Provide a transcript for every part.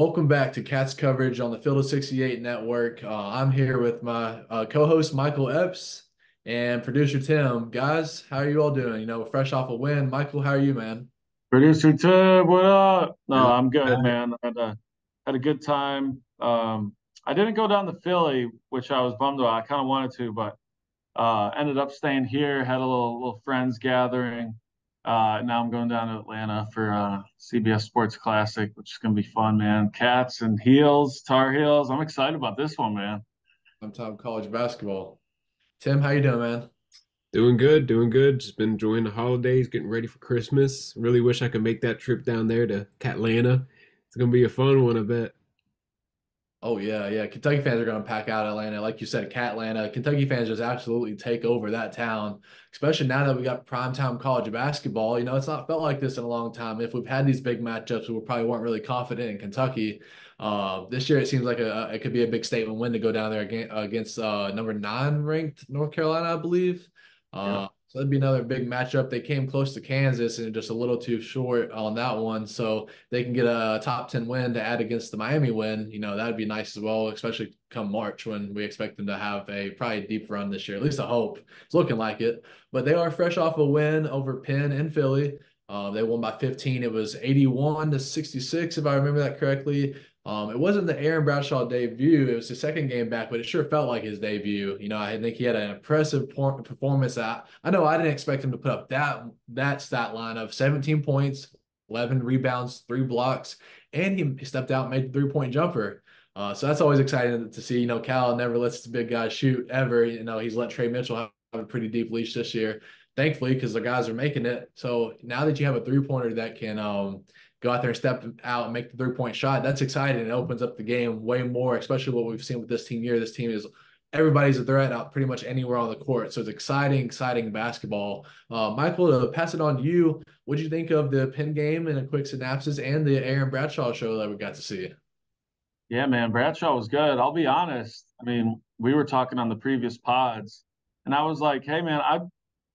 Welcome back to Cats coverage on the Field of 68 network. Uh, I'm here with my uh, co host Michael Epps and producer Tim. Guys, how are you all doing? You know, fresh off a win. Michael, how are you, man? Producer Tim, what up? No, I'm good, man. I had a, had a good time. Um, I didn't go down to Philly, which I was bummed about. I kind of wanted to, but uh, ended up staying here, had a little, little friends gathering. Uh, now I'm going down to Atlanta for uh, CBS Sports Classic, which is going to be fun, man. Cats and Heels, Tar Heels. I'm excited about this one, man. I'm talking college basketball. Tim, how you doing, man? Doing good, doing good. Just been enjoying the holidays, getting ready for Christmas. Really wish I could make that trip down there to Catlanta. It's gonna be a fun one, I bet. Oh yeah, yeah. Kentucky fans are going to pack out Atlanta, like you said, Catlanta. Kentucky fans just absolutely take over that town, especially now that we got primetime college basketball. You know, it's not felt like this in a long time. If we've had these big matchups, we probably weren't really confident in Kentucky. Uh, this year, it seems like a, it could be a big statement win to go down there against, against uh, number nine ranked North Carolina, I believe. Uh, yeah. So that'd be another big matchup. They came close to Kansas and just a little too short on that one. So they can get a top 10 win to add against the Miami win. You know, that'd be nice as well, especially come March when we expect them to have a probably deep run this year. At least I hope. It's looking like it. But they are fresh off a win over Penn and Philly. Uh, they won by 15. It was 81 to 66, if I remember that correctly. Um, it wasn't the Aaron Bradshaw debut. It was his second game back, but it sure felt like his debut. You know, I think he had an impressive performance. I, I know I didn't expect him to put up that that stat line of 17 points, 11 rebounds, three blocks, and he stepped out and made the three point jumper. Uh, so that's always exciting to see. You know, Cal never lets the big guys shoot ever. You know, he's let Tre Mitchell have a pretty deep leash this year, thankfully, because the guys are making it. So now that you have a three pointer that can um, go out there and step out and make the three point shot. That's exciting. It opens up the game way more, especially what we've seen with this team here. This team is everybody's a threat out pretty much anywhere on the court. So it's exciting, exciting basketball. Uh, Michael, to pass it on to you, what do you think of the Penn game and a quick synopsis and the Aaron Bradshaw show that we got to see? Yeah, man, Bradshaw was good. I'll be honest. I mean, we were talking on the previous pods, and I was like, hey, man, I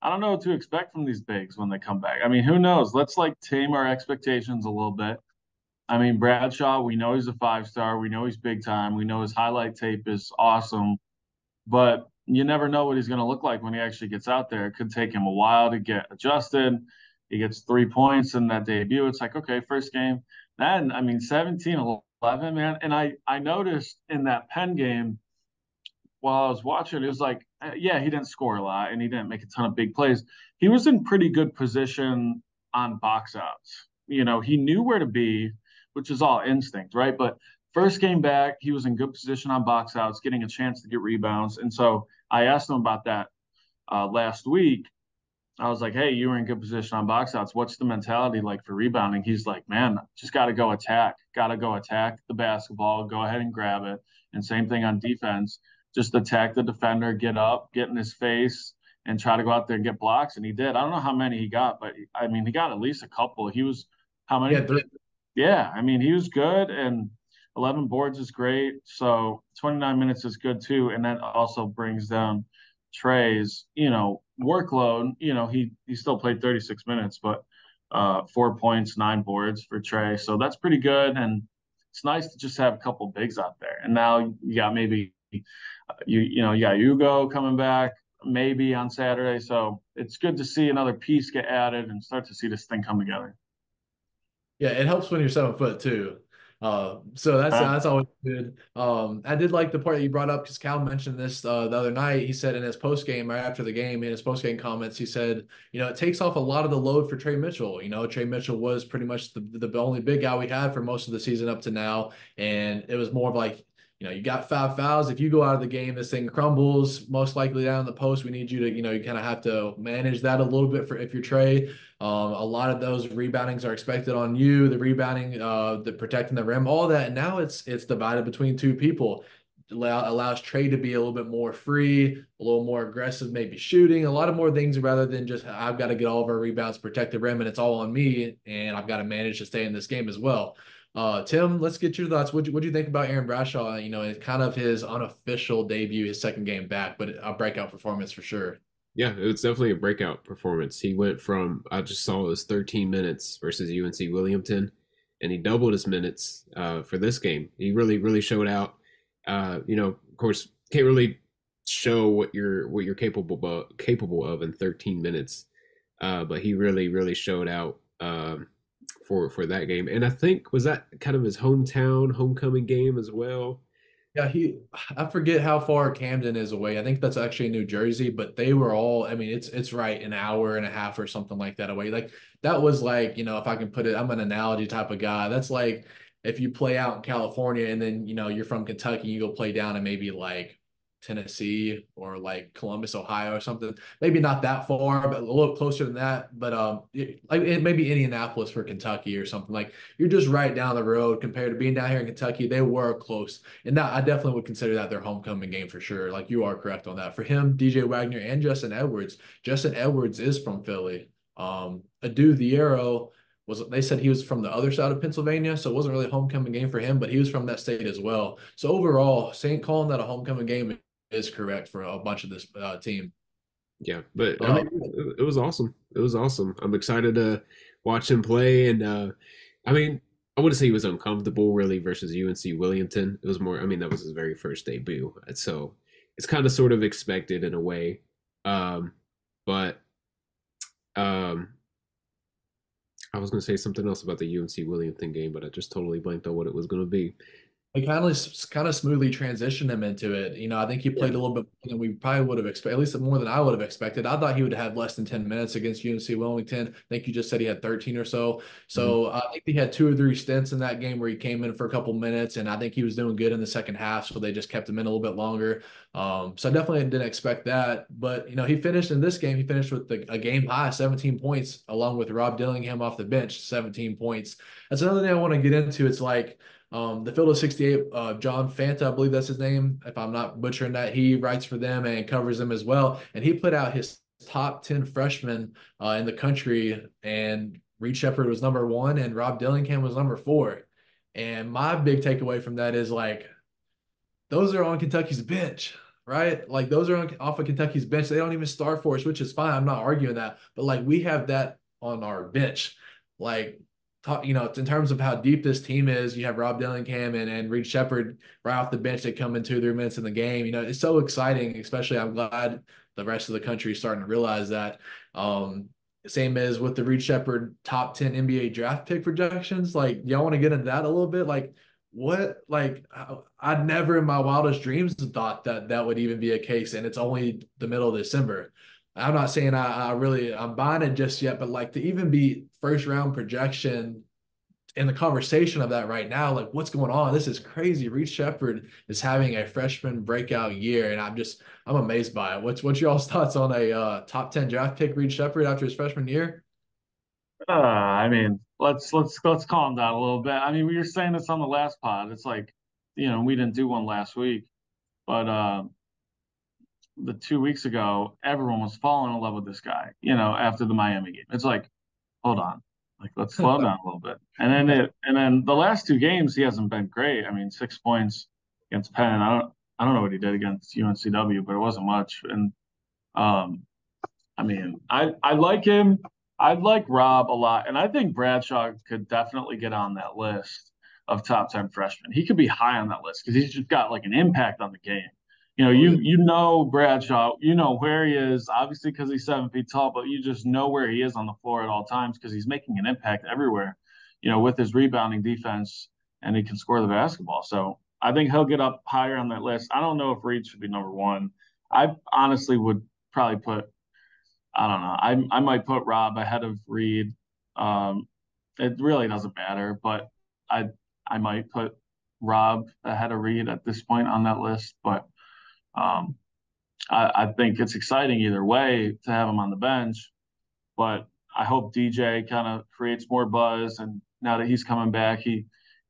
I don't know what to expect from these bigs when they come back. I mean, who knows? Let's like tame our expectations a little bit. I mean, Bradshaw, we know he's a five star. We know he's big time. We know his highlight tape is awesome, but you never know what he's going to look like when he actually gets out there. It could take him a while to get adjusted. He gets three points in that debut. It's like, okay, first game. Then, I mean, 17 11, man. And I, I noticed in that Penn game, while I was watching, it was like, uh, yeah, he didn't score a lot and he didn't make a ton of big plays. He was in pretty good position on box outs. You know, he knew where to be, which is all instinct, right? But first game back, he was in good position on box outs, getting a chance to get rebounds. And so I asked him about that uh, last week. I was like, hey, you were in good position on box outs. What's the mentality like for rebounding? He's like, man, just got to go attack, got to go attack the basketball, go ahead and grab it. And same thing on defense just attack the defender, get up, get in his face, and try to go out there and get blocks. And he did. I don't know how many he got, but I mean, he got at least a couple. He was how many? Yeah, yeah I mean, he was good, and 11 boards is great. So 29 minutes is good too, and that also brings down Tre's, you know, workload, you know, he he still played 36 minutes, but uh, four points, nine boards for Tre. So that's pretty good. And it's nice to just have a couple bigs out there. And now you got maybe you you know you got Hugo coming back maybe on Saturday. So it's good to see another piece get added and start to see this thing come together. Yeah, it helps when you're seven foot too. Uh, so that's uh, that's always good. Um, I did like the part that you brought up because Cal mentioned this uh, the other night. He said in his post game, right after the game, in his post game comments, he said, you know, it takes off a lot of the load for Tre Mitchell. You know, Tre Mitchell was pretty much the the only big guy we had for most of the season up to now, and it was more of like you know, you got five fouls. If you go out of the game, this thing crumbles. Most likely down in the post, we need you to, you know, you kind of have to manage that a little bit for if you're Tre. Um, a lot of those reboundings are expected on you. The rebounding, uh, the protecting the rim, all that. And now it's it's divided between two people. Allow, allows Tre to be a little bit more free, a little more aggressive, maybe shooting, a lot of more things rather than just I've got to get all of our rebounds, protect the rim, and it's all on me, and I've got to manage to stay in this game as well. Uh, Tim, let's get your thoughts. What do you think about Aaron Bradshaw? You know, it's kind of his unofficial debut, his second game back, but a breakout performance for sure. Yeah, it was definitely a breakout performance. He went from I just saw it was 13 minutes versus UNC Wilmington, and he doubled his minutes uh, for this game. He really, really showed out. Uh, you know, of course, can't really show what you're what you're capable of, capable of in 13 minutes, uh, but he really, really showed out. Um, for for that game. And I think was that kind of his hometown homecoming game as well. Yeah, he I forget how far Camden is away. I think that's actually New Jersey, but they were all I mean, it's it's right an hour and a half or something like that away. Like that was like, you know, if I can put it, I'm an analogy type of guy. That's like if you play out in California and then, you know, you're from Kentucky, you go play down and maybe like Tennessee or like Columbus, Ohio, or something. Maybe not that far, but a little closer than that. But um, it, like it, maybe Indianapolis for Kentucky or something. Like you're just right down the road compared to being down here in Kentucky. They were close, and that I definitely would consider that their homecoming game for sure. Like you are correct on that. For him, DJ Wagner and Justin Edwards. Justin Edwards is from Philly. Um, Adou Thiero was they said he was from the other side of Pennsylvania, so it wasn't really a homecoming game for him, but he was from that state as well. So overall, Saint calling that a homecoming game is correct for a bunch of this uh, team. Yeah, but I mean, it was awesome. It was awesome. I'm excited to watch him play, and uh, I mean, I wouldn't say he was uncomfortable really versus UNC Wilmington. It was more. I mean, that was his very first debut, so it's kind of sort of expected in a way. Um, but um, I was going to say something else about the UNC Wilmington game, but I just totally blanked on what it was going to be we kind of kind of smoothly transitioned him into it. You know, I think he played yeah. a little bit more than we probably would have expected, at least more than I would have expected. I thought he would have less than 10 minutes against UNC Wilmington. I think you just said he had 13 or so. So mm-hmm. I think he had two or three stints in that game where he came in for a couple minutes, and I think he was doing good in the second half. So they just kept him in a little bit longer. Um, so I definitely didn't expect that. But, you know, he finished in this game, he finished with the, a game high 17 points, along with Rob Dillingham off the bench, 17 points. That's another thing I want to get into. It's like, um, the field of 68, uh, John Fanta, I believe that's his name. If I'm not butchering that, he writes for them and covers them as well. And he put out his top 10 freshmen uh, in the country, and Reed Sheppard was number one, and Rob Dillingham was number four. And my big takeaway from that is like, those are on Kentucky's bench, right? Like those are on, off of Kentucky's bench. They don't even start for us, which is fine. I'm not arguing that, but like we have that on our bench. Like you know, in terms of how deep this team is, you have Rob Dillingham and, and Reed Sheppard right off the bench. They come in two, three minutes in the game. You know, it's so exciting, especially I'm glad the rest of the country is starting to realize that. Um, same as with the Reed Sheppard top 10 NBA draft pick projections. Like, y'all want to get into that a little bit? Like, what, like, I'd never in my wildest dreams thought that that would even be a case. And it's only the middle of December. I'm not saying I, I really I'm buying it just yet, but like to even be first round projection in the conversation of that right now, like what's going on? This is crazy. Reed Sheppard is having a freshman breakout year, and I'm just I'm amazed by it. What's what's y'all's thoughts on a uh, top ten draft pick, Reed Sheppard, after his freshman year? Uh, I mean, let's let's let's calm down a little bit. I mean, we were saying this on the last pod. It's like, you know, we didn't do one last week, but uh, the two weeks ago, everyone was falling in love with this guy, you know, after the Miami game. It's like, hold on. Like let's slow down a little bit. And then it and then the last two games he hasn't been great. I mean, six points against Penn. I don't I don't know what he did against UNCW, but it wasn't much. And Um, I mean, I I like him. I like Rob a lot, and I think Bradshaw could definitely get on that list of top ten freshmen. He could be high on that list because he's just got like an impact on the game. You know, you you know Bradshaw, you know where he is, obviously because he's seven feet tall, but you just know where he is on the floor at all times because he's making an impact everywhere. You know, with his rebounding defense, and he can score the basketball. So I think he'll get up higher on that list. I don't know if Reed should be number one. I honestly would probably put, I don't know, I I might put Rob ahead of Reed. Um, it really doesn't matter, but I I might put Rob ahead of Reed at this point on that list. But um, I, I think it's exciting either way to have him on the bench. But I hope DJ kind of creates more buzz, and now that he's coming back, he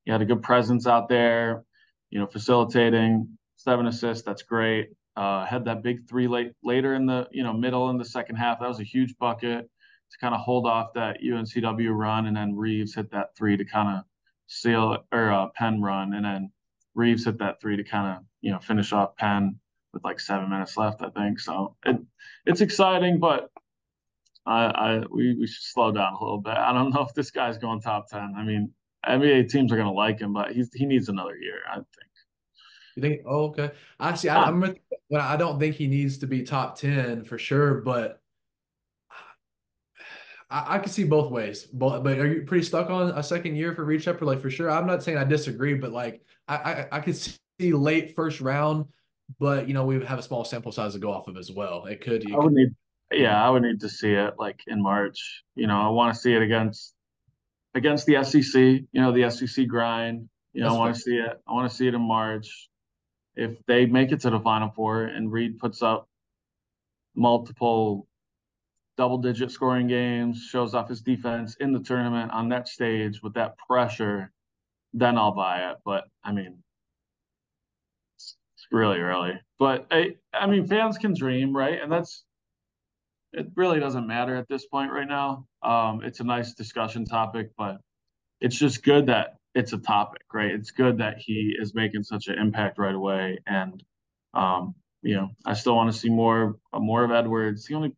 he had a good presence out there, you know, facilitating seven assists. That's great. Uh, had that big three late later in the you know middle in the second half. That was a huge bucket to kind of hold off that UNCW run, and then Reeves hit that three to kind of seal or uh, run, and then Reeves hit that three to kind of you know finish off Penn with like seven minutes left, I think. So it it's exciting, but I, I we, we should slow down a little bit. I don't know if this guy's going top ten. I mean, NBA teams are going to like him, but he's he needs another year, I think. You think? Oh, okay. Actually, I, ah. I'm. I don't think he needs to be top ten for sure, but I, I can see both ways. But but are you pretty stuck on a second year for Reed Sheppard? Like for sure. I'm not saying I disagree, but like I I, I could see late first round, but you know we have a small sample size to go off of as well. It could. I would need. Yeah, I would need to see it like in March. You know, I want to see it against against the SEC. You know, the SEC grind. You know, I want to see it. I want to see it in March. If they make it to the Final Four and Reed puts up multiple double digit scoring games, shows off his defense in the tournament on that stage with that pressure, then I'll buy it. But I mean, really early. But I, I mean, fans can dream, right? And that's it. Really doesn't matter at this point right now. Um, it's a nice discussion topic, but it's just good that it's a topic, right? It's good that he is making such an impact right away, and um, you know, I still want to see more more of Edwards. He only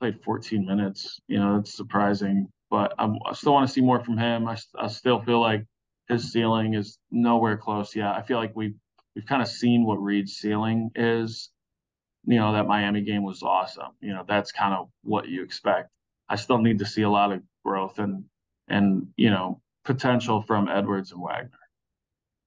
played 14 minutes. You know, it's surprising, but I'm, i still want to see more from him. I, I still feel like his ceiling is nowhere close yet. I feel like we've we've kind of seen what Reed's ceiling is. You know, that Miami game was awesome. You know, that's kind of what you expect. I still need to see a lot of growth and and you know potential from Edwards and Wagner.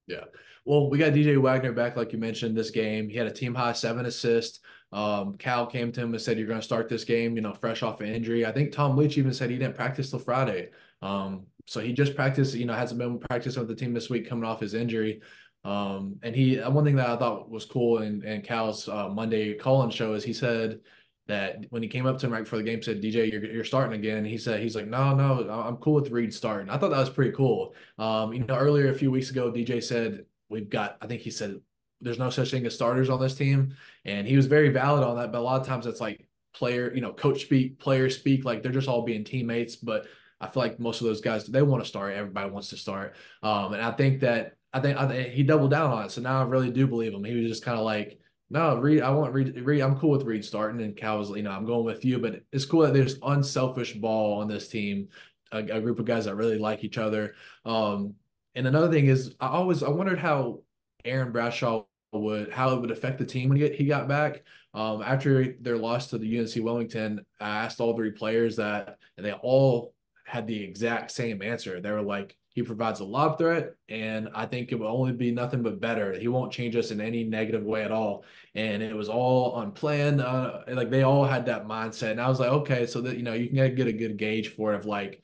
Yeah. Well, we got DJ Wagner back, like you mentioned, this game. He had a team high seven assists. Um, Cal came to him and said, You're going to start this game, you know, fresh off an injury. I think Tom Leach even said he didn't practice till Friday. Um, so he just practiced, you know, hasn't been practicing with the team this week coming off his injury. Um, and he, one thing that I thought was cool in, in Cal's uh, Monday call-in show is he said that when he came up to him right before the game, said, DJ, you're, you're starting again. He said, he's like, no, no, I'm cool with Reed starting. I thought that was pretty cool. Um, you know, earlier a few weeks ago, DJ said, we've got, I think he said there's no such thing as starters on this team. And he was very valid on that. But a lot of times it's like player, you know, coach speak, player speak, like they're just all being teammates. But I feel like most of those guys, they want to start. Everybody wants to start. Um, and I think that, I think, I he doubled down on it. So now I really do believe him. He was just kind of like, no, Reed, I want Reed, Reed, I'm cool with Reed starting. And Cal was, you know, I'm going with you. But it's cool that there's unselfish ball on this team, a, a group of guys that really like each other. Um, and another thing is, I always I wondered how Aaron Bradshaw would how it would affect the team when he, he got back. Um, after their loss to the UNC Wilmington, I asked all three players that, and they all had the exact same answer. They were like, he provides a lob threat, and I think it will only be nothing but better. He won't change us in any negative way at all. And it was all unplanned. Uh, like they all had that mindset, and I was like, okay, so that you know you can get a good gauge for it of like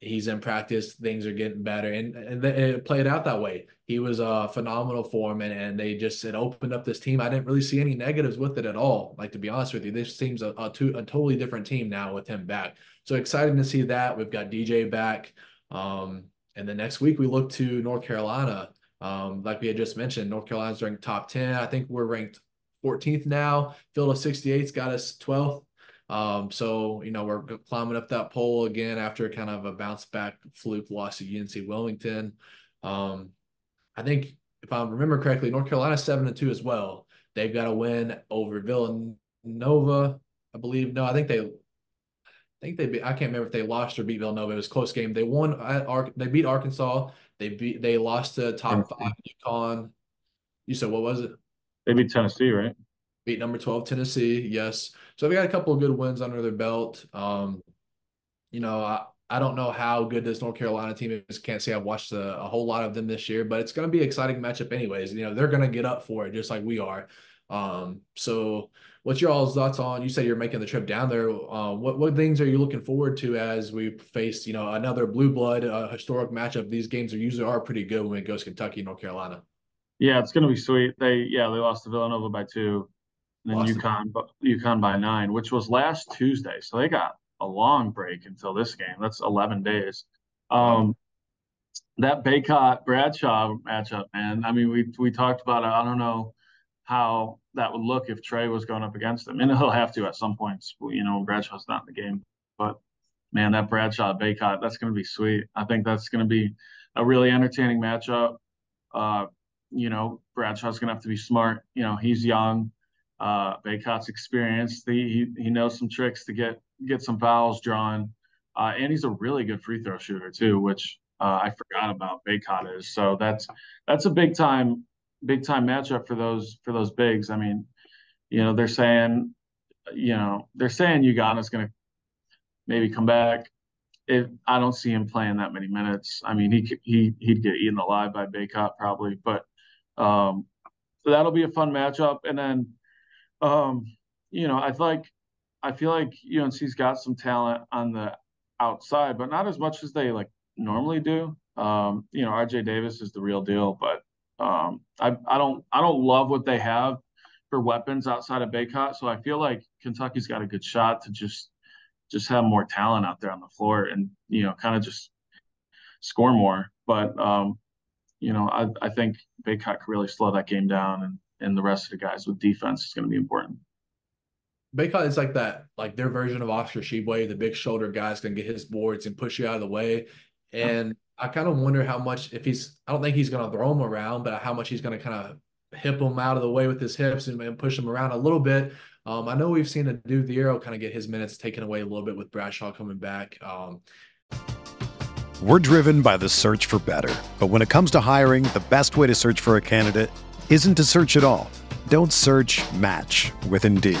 he's in practice, things are getting better, and and it played out that way. He was a phenomenal form, and, and they just it opened up this team. I didn't really see any negatives with it at all. Like to be honest with you, this seems a a, a totally different team now with him back. So excited to see that. We've got DJ back, um, and the next week we look to North Carolina. Um, like we had just mentioned, North Carolina's ranked top ten. I think we're ranked 14th now. Field of 68's got us 12th. Um, so you know we're climbing up that pole again after kind of a bounce back fluke loss to UNC Wilmington. Um, I think if I remember correctly, North Carolina seven and two as well. They've got a win over Villanova, I believe. No, I think they, think they. Beat, I can't remember if they lost or beat Villanova. It was a close game. They won at Ar- They beat Arkansas. They beat. They lost to top five UConn. You said what was it? They beat Tennessee, right? Beat number twelve Tennessee. Yes. So they got a couple of good wins under their belt. Um, you know, I, I don't know how good this North Carolina team is. Can't say I've watched a, a whole lot of them this year, but it's going to be an exciting matchup, anyways. You know, they're going to get up for it just like we are. Um, so what's your all's thoughts on? You said you're making the trip down there. Uh, what what things are you looking forward to as we face you know another blue blood uh, historic matchup? These games are usually are pretty good when it goes Kentucky, North Carolina. Yeah, it's going to be sweet. They yeah they lost to Villanova by two, and then UConn UConn by nine, which was last Tuesday. So they got a long break until this game. That's eleven days. Um, that Bacot Bradshaw matchup, man. I mean, we we talked about it. I don't know how that would look if Tre was going up against him. And he'll have to at some points, you know, Bradshaw's not in the game. But man, that Bradshaw Bacot, that's going to be sweet. I think that's going to be a really entertaining matchup. Uh, you know, Bradshaw's going to have to be smart. You know, he's young. Uh, Bacot's experienced. He, he, he knows some tricks to get get some fouls drawn. Uh, and he's a really good free throw shooter too, which uh, I forgot about. Bacot is so that's that's a big time big time matchup for those for those bigs. I mean, you know, they're saying, you know, they're saying Ugonna's going to maybe come back. If I don't see him playing that many minutes, I mean, he he he'd get eaten alive by Bacot probably. But um, so that'll be a fun matchup. And then, um, you know, I like I feel like UNC's got some talent on the outside, but not as much as they like normally do. Um, you know, RJ Davis is the real deal, but um, I I don't I don't love what they have for weapons outside of Bacot, so I feel like Kentucky's got a good shot to just just have more talent out there on the floor and you know kind of just score more. But um, you know I I think Bacot could really slow that game down and and the rest of the guys with defense is going to be important. Bacot is like that, like their version of Oscar Tshiebwe, the big shoulder guy's gonna get his boards and push you out of the way. And I kind of wonder how much if he's I don't think he's going to throw him around, but how much he's going to kind of hip him out of the way with his hips and, and push him around a little bit. Um, I know we've seen a Adou Thiero kind of get his minutes taken away a little bit with Bradshaw coming back. Um, We're driven by the search for better, but when it comes to hiring, the best way to search for a candidate isn't to search at all. Don't search. Match with Indeed.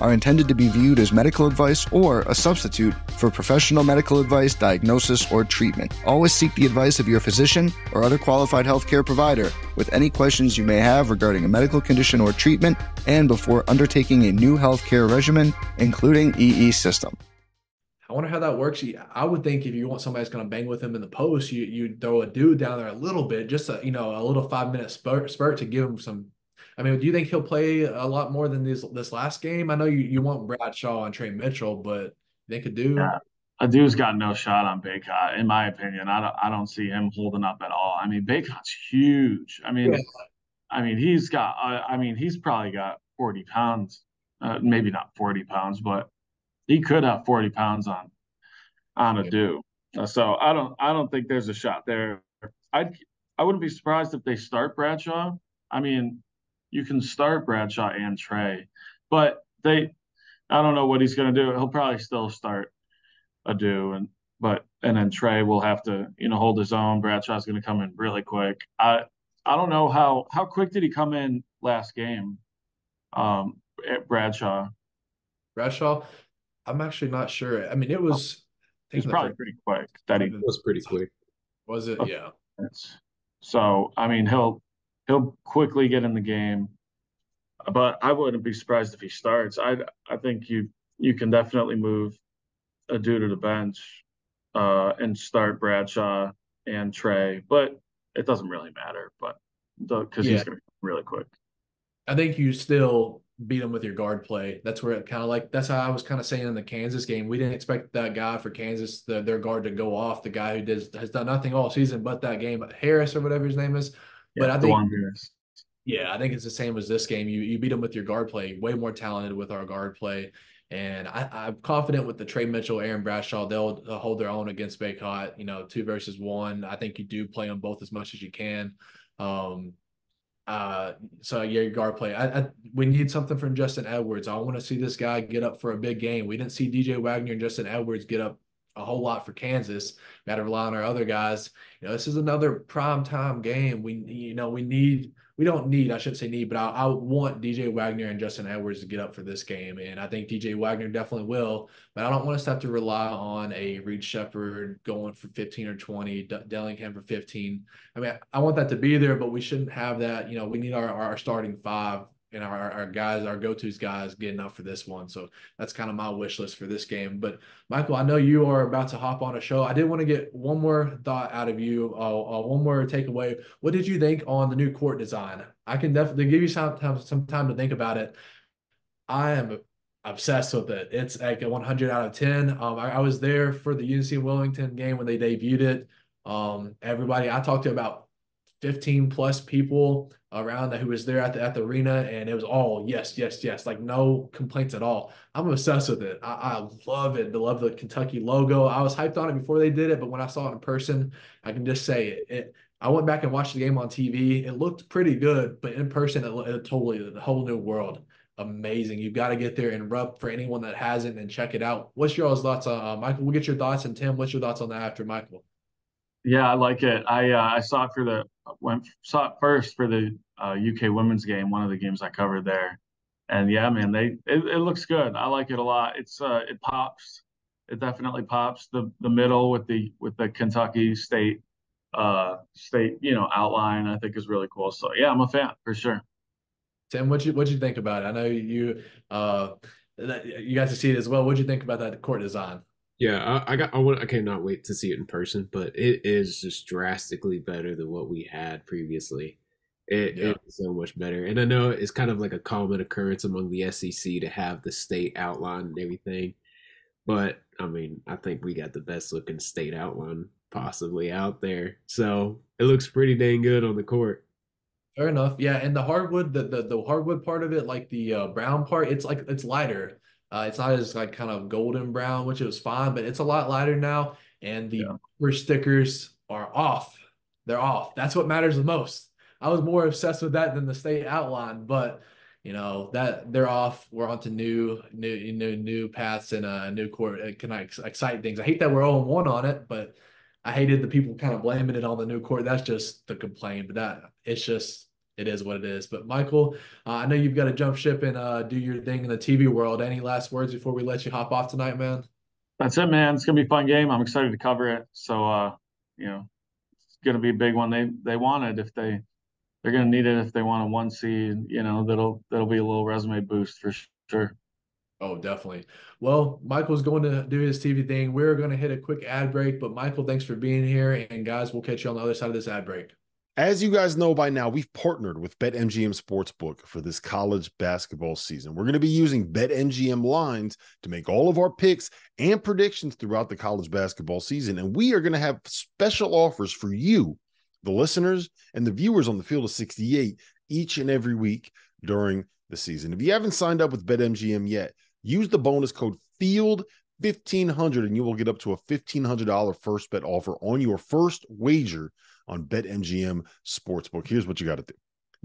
are intended to be viewed as medical advice or a substitute for professional medical advice, diagnosis, or treatment. Always seek the advice of your physician or other qualified healthcare provider with any questions you may have regarding a medical condition or treatment and before undertaking a new healthcare regimen, including EE system. I wonder how that works. I would think if you want somebody that's going to bang with him in the post, you you throw a dude down there a little bit, just a you know a little five minute spurt, spurt to give him some I mean, do you think he'll play a lot more than this this last game? I know you, you want Bradshaw and Tre Mitchell, but they could do. Yeah. Adou's got no shot on Bacot, in my opinion. I don't I don't see him holding up at all. I mean, Bacot's huge. I mean, yeah. I mean, he's got. I, I mean, he's probably got forty pounds. Uh, maybe not forty pounds, but he could have forty pounds on on Adu. Uh, so I don't I don't think there's a shot there. I I wouldn't be surprised if they start Bradshaw. I mean, you can start Bradshaw and Tre, but they I don't know what he's going to do. He'll probably still start Adou and but and then Tre will have to you know hold his own. Bradshaw's going to come in really quick. I I don't know how how quick did he come in last game? Um, at Bradshaw. Bradshaw, I'm actually not sure. I mean, it was. It's probably pretty quick. That he was pretty quick. Was it? Yeah. So I mean, he'll he'll quickly get in the game, but I wouldn't be surprised if he starts. I I think you you can definitely move a dude to the bench uh, and start Bradshaw and Tre, but it doesn't really matter. But because yeah. he's going to be really quick. I think you still beat him with your guard play. That's where it kind of like that's how I was kind of saying in the Kansas game. We didn't expect that guy for Kansas, the, their guard to go off. The guy who does has done nothing all season but that game, Harris or whatever his name is. Yeah, but I think yeah, I think it's the same as this game. You you beat them with your guard play. Way more talented with our guard play. And I, am confident with the Tre Mitchell, Aaron Bradshaw, they'll hold their own against Bacot. You know, two versus one. I think you do play them both as much as you can. Um, uh, so yeah, your guard play. I, I, we need something from Justin Edwards. I want to see this guy get up for a big game. We didn't see DJ Wagner and Justin Edwards get up a whole lot for Kansas. Got to rely on our other guys. You know, this is another prime time game. We, you know, we need we don't need, I shouldn't say need, but I, I, want DJ Wagner and Justin Edwards to get up for this game. And I think DJ Wagner definitely will, but I don't want us to have to rely on a Reed Sheppard going for 15 or 20, D- Dillingham for 15. I mean, I want that to be there, but we shouldn't have that. You know, we need our, our starting five and our, our guys, our go-tos guys getting up for this one. So that's kind of my wish list for this game. But Michael, I know you are about to hop on a show. I did want to get one more thought out of you, uh, uh, one more takeaway. What did you think on the new court design? I can definitely give you some time, some time to think about it. I am obsessed with it. It's like a 100 out of 10. Um, I, I was there for the UNC Wilmington game when they debuted it. Um, everybody I talked to about 15 plus people around that who was there at the at the arena and it was all yes yes yes like no complaints at all. I'm obsessed with it. I, I love it. I love the kentucky logo. I was hyped on it before they did it but when i saw it in person i can just say it, it i went back and watched the game on tv it looked pretty good but in person it, it totally the whole new world. Amazing. You've got to get there and rub for anyone that hasn't and check it out. What's your thoughts on uh, michael? We'll get your thoughts and tim what's your thoughts on that after michael yeah, I like it. I uh, I saw it for the went saw it first for the uh, UK women's game, one of the games I covered there, and yeah, man, they it, it looks good. I like it a lot. It's uh it pops. It definitely pops. The the middle with the with the Kentucky State uh state you know outline I think is really cool. So yeah, I'm a fan for sure. Tim, what you what you think about it? I know you uh you got to see it as well. What do you think about that court design? Yeah, I, I, got. I want. I cannot wait to see it in person. But it is just drastically better than what we had previously. It, yeah. it is so much better. And I know it's kind of like a common occurrence among the SEC to have the state outline and everything. But I mean, I think we got the best looking state outline possibly out there. So it looks pretty dang good on the court. Fair enough. Yeah, and the hardwood, the the, the hardwood part of it, like the uh, brown part, it's like it's lighter. Uh, it's not as like kind of golden brown, which was fine, but it's a lot lighter now. And the yeah. stickers are off. They're off. That's what matters the most. I was more obsessed with that than the state outline, but you know that they're off. We're on to new, new, new, new paths and a new court. It can excite things. I hate that we're all in one on it, but I hated the people kind of blaming it on the new court. That's just the complaint, but that it's just it is what it is. But Michael, uh, I know you've got to jump ship and uh, do your thing in the TV world. Any last words before we let you hop off tonight, man? That's it, man. It's gonna be a fun game. I'm excited to cover it. So, uh, you know, it's gonna be a big one. They they wanted if they they're gonna need it if they want a one seed. You know, that'll that'll be a little resume boost for sure. Oh, definitely. Well, Michael's going to do his TV thing. We're going to hit a quick ad break, but Michael, thanks for being here. And guys, we'll catch you on the other side of this ad break. As you guys know by now, we've partnered with BetMGM Sportsbook for this college basketball season. We're going to be using BetMGM lines to make all of our picks and predictions throughout the college basketball season. And we are going to have special offers for you, the listeners, and the viewers on the field of 68 each and every week during the season. If you haven't signed up with BetMGM yet, use the bonus code FIELD 1500 and you will get up to a $1500 first bet offer on your first wager on BetMGM Sportsbook. Here's what you got to do.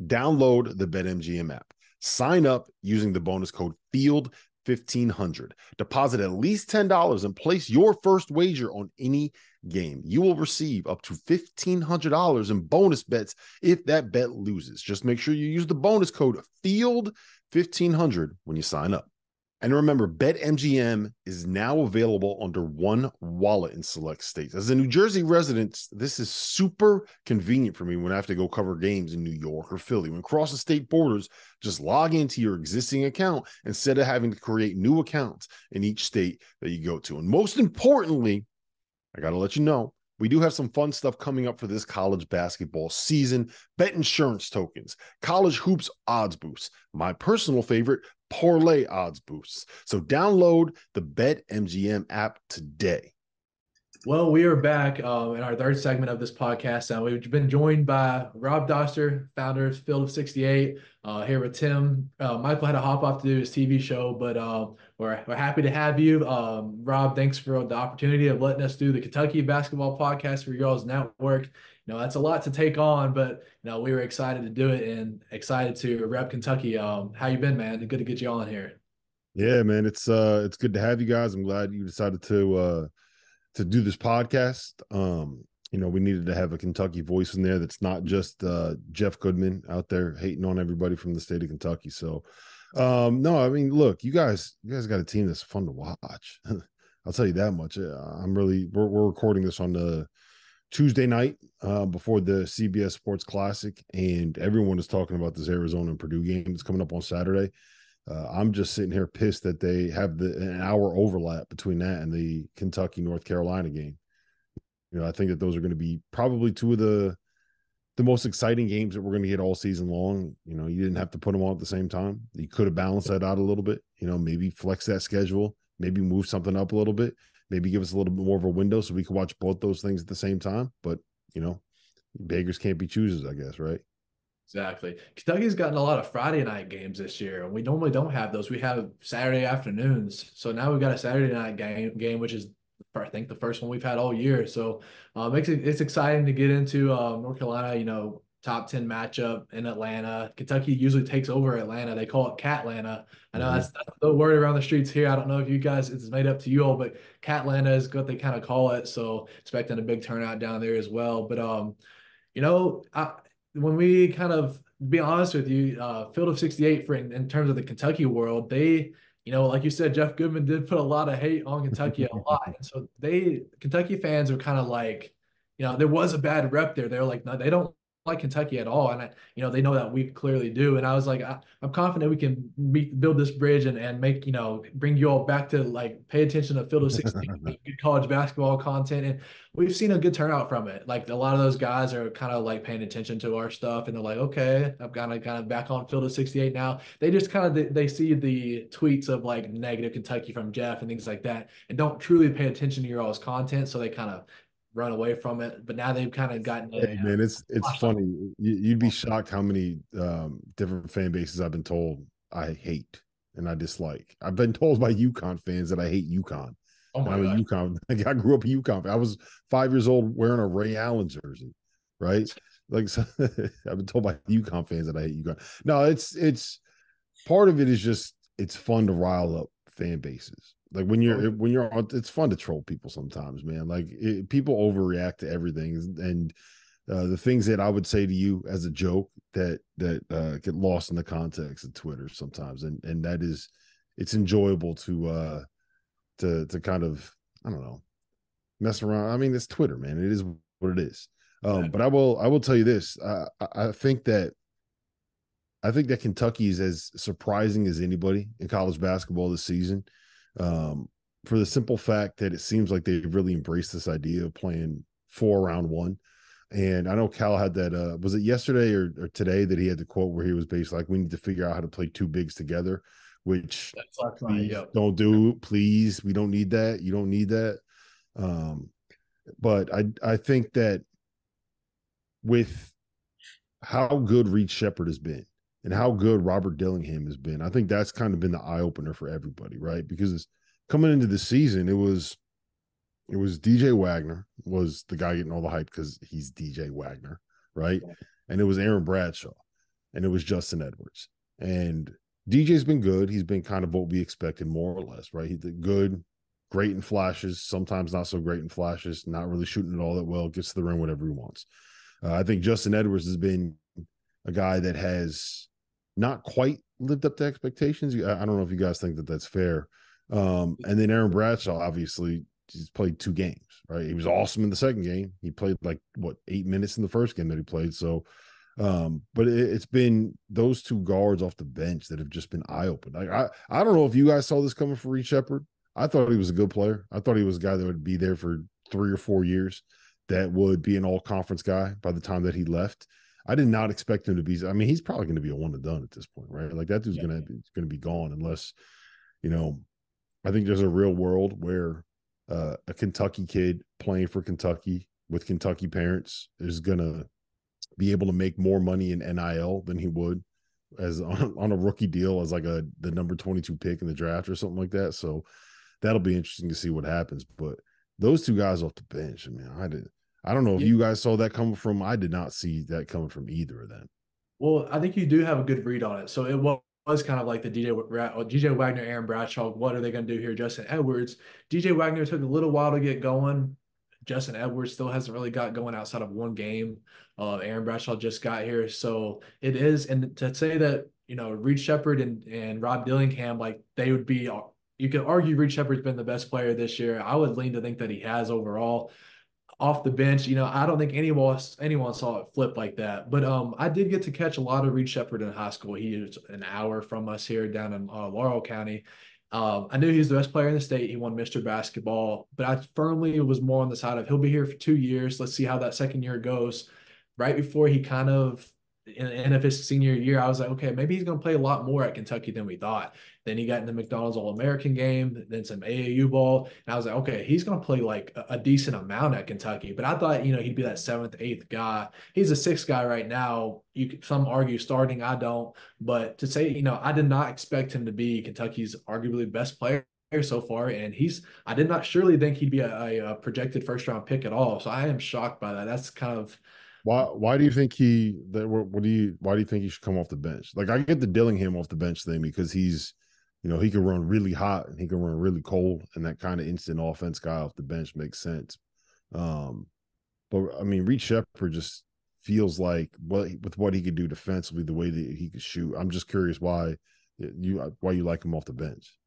Download the BetMGM app, sign up using the bonus code FIELD 1500 deposit at least $10 and place your first wager on any game. You will receive up to $1500 in bonus bets if that bet loses. Just make sure you use the bonus code field 1500 when you sign up and remember, BetMGM is now available under one wallet in select states. As a New Jersey resident, this is super convenient for me when I have to go cover games in New York or Philly. When cross the state borders, just log into your existing account instead of having to create new accounts in each state that you go to. And most importantly, I got to let you know we do have some fun stuff coming up for this college basketball season. Bet insurance tokens, college hoops odds boosts, my personal favorite, parlay odds boosts. So download the Bet MGM app today. Well, we are back um, in our third segment of this podcast. and we've been joined by Rob Dauster, founder of Field of 68, uh, here with Tim. Uh, Michael had to hop off to do his TV show, but uh, we're, we're happy to have you. Um, Rob, thanks for the opportunity of letting us do the Kentucky basketball podcast for y'all's network. You know, that's a lot to take on, but, you know, we were excited to do it and excited to rep Kentucky. Um, how you been, man? Good to get you all on here. Yeah, man, it's uh, it's good to have you guys. I'm glad you decided to uh, to do this podcast. Um, you know, we needed to have a Kentucky voice in there that's not just uh, Jeff Goodman out there hating on everybody from the state of Kentucky. So, um, no, I mean, look, you guys, you guys got a team that's fun to watch. I'll tell you that much. Uh, I'm really we're, we're recording this on the Tuesday night uh, before the CBS Sports Classic, and everyone is talking about this Arizona and Purdue game that's coming up on Saturday. Uh, I'm just sitting here pissed that they have the an hour overlap between that and the Kentucky North Carolina game. You know, I think that those are going to be probably two of the the most exciting games that we're going to get all season long. You know, you didn't have to put them all at the same time. You could have balanced that out a little bit. You know, maybe flex that schedule, maybe move something up a little bit, maybe give us a little bit more of a window so we could watch both those things at the same time. But you know, beggars can't be choosers, I guess, right? Exactly. Kentucky's gotten a lot of Friday night games this year, and we normally don't have those. We have Saturday afternoons. So now we've got a Saturday night game, game which is I think the first one we've had all year. So uh, makes it it's exciting to get into uh, North Carolina. You know, top ten matchup in Atlanta. Kentucky usually takes over Atlanta. They call it Catlanta. I know mm-hmm. that's, that's the word around the streets here. I don't know if you guys it's made up to you all, but Catlanta is what they kind of call it. So expecting a big turnout down there as well. But um, you know, I, when we kind of be honest with you, uh, Field of 68 for in, in, terms of the Kentucky world, they, you know, like you said, Jeff Goodman did put a lot of hate on Kentucky a lot. And so they Kentucky fans are kind of like, you know, there was a bad rep there. They're like, no, they don't like Kentucky at all. And I, you know, they know that we clearly do. And I was like, I, am confident we can meet, build this bridge and, and make, you know, bring you all back to like pay attention to Field of 16, good college basketball content. And we've seen a good turnout from it. Like a lot of those guys are kind of like paying attention to our stuff and they're like, okay, I've got to kind of back on Field of 68 now. They just kind of, they, they see the tweets of like negative Kentucky from Jeff and things like that and don't truly pay attention to your all's content. So they kind of run away from it. But now they've kind of gotten. Hey, man, it's it's funny. You'd be shocked how many um, different fan bases I've been told I hate and I dislike. I've been told by UConn fans that I hate UConn. Oh my I'm God. a UConn. I grew up a UConn. I was five years old wearing a Ray Allen jersey, right? Like so, I've been told by UConn fans that I hate UConn. No, it's it's part of it is just it's fun to rile up fan bases like when you're when you're on, it's fun to troll people sometimes, man. Like it, people overreact to everything, and uh, the things that I would say to you as a joke that that uh, get lost in the context of Twitter sometimes, and and that is it's enjoyable to uh to to kind of I don't know mess around. I mean, it's Twitter, man. It is what it is. Um, but I will I will tell you this. I I think that I think that Kentucky is as surprising as anybody in college basketball this season um, for the simple fact that it seems like they've really embraced this idea of playing four round one. And I know Cal had that. Uh, was it yesterday or, or today that he had the quote where he was basically like, "We need to figure out how to play two bigs together," which. Yep. don't do. Please, we don't need that. You don't need that. Um, but I I think that with how good Reed Sheppard has been and how good Robert Dillingham has been, I think that's kind of been the eye opener for everybody, right? Because coming into the season, it was it was DJ Wagner was the guy getting all the hype because he's DJ Wagner, right? And it was Aaron Bradshaw, and it was Justin Edwards. And DJ's been good. He's been kind of what we expected, more or less, right? He did good, great in flashes, sometimes not so great in flashes, not really shooting it all that well, gets to the rim whatever he wants. Uh, I think Justin Edwards has been a guy that has not quite lived up to expectations. I I don't know if you guys think that that's fair. Um, and then Aaron Bradshaw, obviously, he's played two games, right? He was awesome in the second game. He played like what eight minutes in the first game that he played. So, um, but it, it's been those two guards off the bench that have just been eye opening. Like I, I don't know if you guys saw this coming for Reed Sheppard. I thought he was a good player. I thought he was a guy that would be there for three or four years, that would be an all conference guy by the time that he left. I did not expect him to be. I mean, he's probably going to be a one and done at this point, right? Like that dude's Yeah. going to going to be gone unless, you know, I think there's a real world where uh, a Kentucky kid playing for Kentucky with Kentucky parents is going to be able to make more money in NIL than he would as on, on a rookie deal as like a the number 22 pick in the draft or something like that. So that'll be interesting to see what happens. But those two guys off the bench, I mean, I did. I don't know if Yeah. you guys saw that coming from. I did not see that coming from either of them. Well, I think you do have a good read on it. So it wa- was kind of like the DJ DJ Wagner, Aaron Bradshaw. What are they going to do here? Justin Edwards. DJ Wagner took a little while to get going. Justin Edwards still hasn't really got going outside of one game. Uh, Aaron Bradshaw just got here, so it is. And to say that you know Reed Sheppard and and Rob Dillingham, like they would be. You could argue Reed Sheppard's been the best player this year. I would lean to think that he has overall off the bench. You know, I don't think anyone anyone saw it flip like that. But um, I did get to catch a lot of Reed Sheppard in high school. He is an hour from us here down in uh, Laurel County. Um, I knew he was the best player in the state. He won Mr. Basketball, but I firmly was more on the side of he'll be here for two years. Let's see how that second year goes. Right before he kind of in the end of his senior year, I was like, okay, maybe he's going to play a lot more at Kentucky than we thought. Then he got in the McDonald's All American game, then some AAU ball. And I was like, okay, he's going to play like a, decent amount at Kentucky. But I thought, you know, he'd be that seventh, eighth guy. He's a sixth guy right now. You could, some argue starting, I don't. But to say, you know, I did not expect him to be Kentucky's arguably best player so far. And he's, I did not surely think he'd be a, a, projected first round pick at all. So I am shocked by that. That's kind of, Why? Why do you think he? That what do you? Why do you think he should come off the bench? Like I get the Dillingham off the bench thing because he's, you know, he can run really hot and he can run really cold, and that kind of instant offense guy off the bench makes sense. Um, but I mean, Reed Sheppard just feels like what with what he could do defensively, the way that he could shoot. I'm just curious why you why you like him off the bench.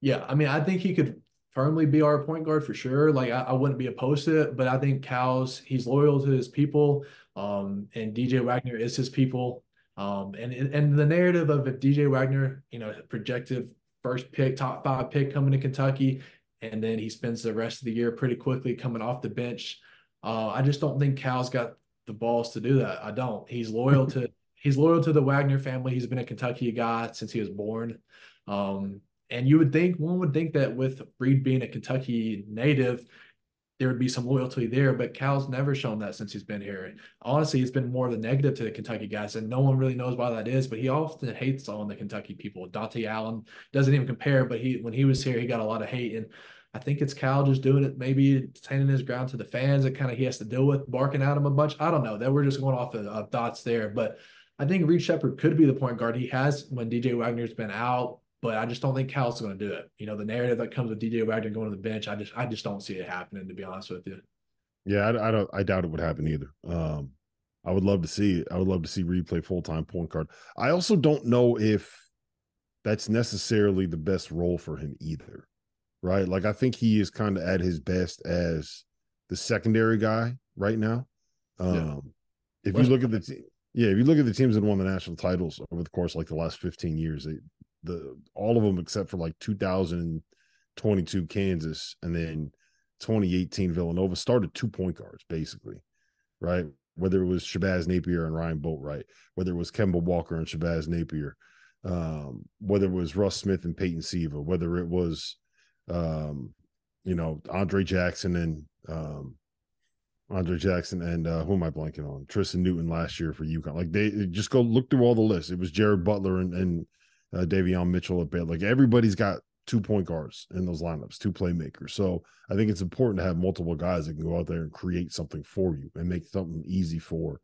Yeah, I mean, I think he could firmly be our point guard for sure. Like I, I wouldn't be opposed to it, but I think Cal's he's loyal to his people. Um, and DJ Wagner is his people. Um, and and the narrative of if DJ Wagner, you know, projected first pick, top five pick coming to Kentucky, and then he spends the rest of the year pretty quickly coming off the bench. Uh, I just don't think Cal's got the balls to do that. I don't. He's loyal to he's loyal to the Wagner family. He's been a Kentucky guy since he was born. Um, and you would think one would think that with Reed being a Kentucky native, there would be some loyalty there, but Cal's never shown that since he's been here. Honestly, it's been more of the negative to the Kentucky guys, and no one really knows why that is. But he often hates on the Kentucky people. Dontaie Allen doesn't even compare, but he when he was here, he got a lot of hate, and I think it's Cal just doing it, maybe standing his ground to the fans that kind of he has to deal with, barking at him a bunch. I don't know. That we're just going off of, of thoughts there, but I think Reed Sheppard could be the point guard. He has when DJ Wagner's been out, but I just don't think Cal's going to do it. You know, the narrative that comes with DJ Wagner going to the bench, I just I just don't see it happening. To be honest with you. Yeah, I, I don't. I doubt it would happen either. Um, I would love to see. I would love to see Reed play full time point guard. I also don't know if that's necessarily the best role for him either. Right? Like I think he is kind of at his best as the secondary guy right now. Um, Yeah. if West- you look at the te- yeah, if you look at the teams that won the national titles over the course of like the last 15 years, they, the all of them except for like 2022 Kansas and then 2018 Villanova started two point guards basically, right? whether it was Shabazz Napier and Ryan Boatright, whether it was Kemba Walker and Shabazz Napier, um, whether it was Russ Smith and Peyton Siva, whether it was, um, you know, Andre Jackson and um, Andre Jackson and uh, who am I blanking on? Tristan Newton last year for UConn. Like they just go look through all the lists. It was Jared Butler and, and uh, Davion Mitchell a bit. Like everybody's got two point guards in those lineups, two playmakers. So I think it's important to have multiple guys that can go out there and create something for you and make something easy for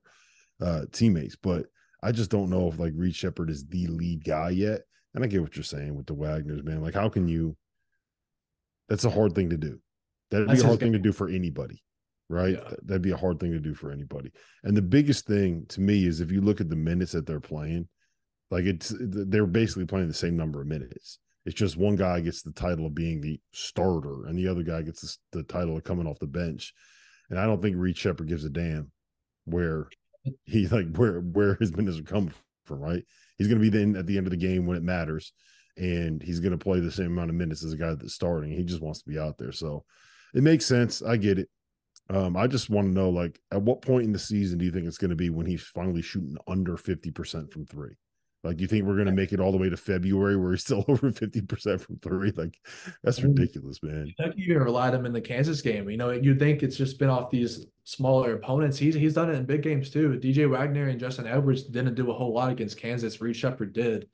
uh, teammates. But I just don't know if like Reed Sheppard is the lead guy yet. And I get what you're saying with the Wagners, man. Like, how can you? That's a hard thing to do. That'd be a hard thing to do for anybody, right? Yeah. That'd be a hard thing to do for anybody. And the biggest thing to me is if you look at the minutes that they're playing, like it's they're basically playing the same number of minutes. It's just one guy gets the title of being the starter, and the other guy gets the, title of coming off the bench. And I don't think Reed Sheppard gives a damn where he like where where his minutes are coming from. Right? He's going to be then at the end of the game when it matters, and he's going to play the same amount of minutes as a guy that's starting. He just wants to be out there, so it makes sense. I get it. Um, I just want to know, like, at what point in the season do you think it's going to be when he's finally shooting under fifty percent from three? Like, you think we're going to make it all the way to February where he's still over 50% from three? Like, that's ridiculous, man. Kentucky even relied him in the Kansas game. You know, you'd think it's just been off these smaller opponents. He's he's done it in big games too. DJ Wagner and Justin Edwards didn't do a whole lot against Kansas. Reed Sheppard did.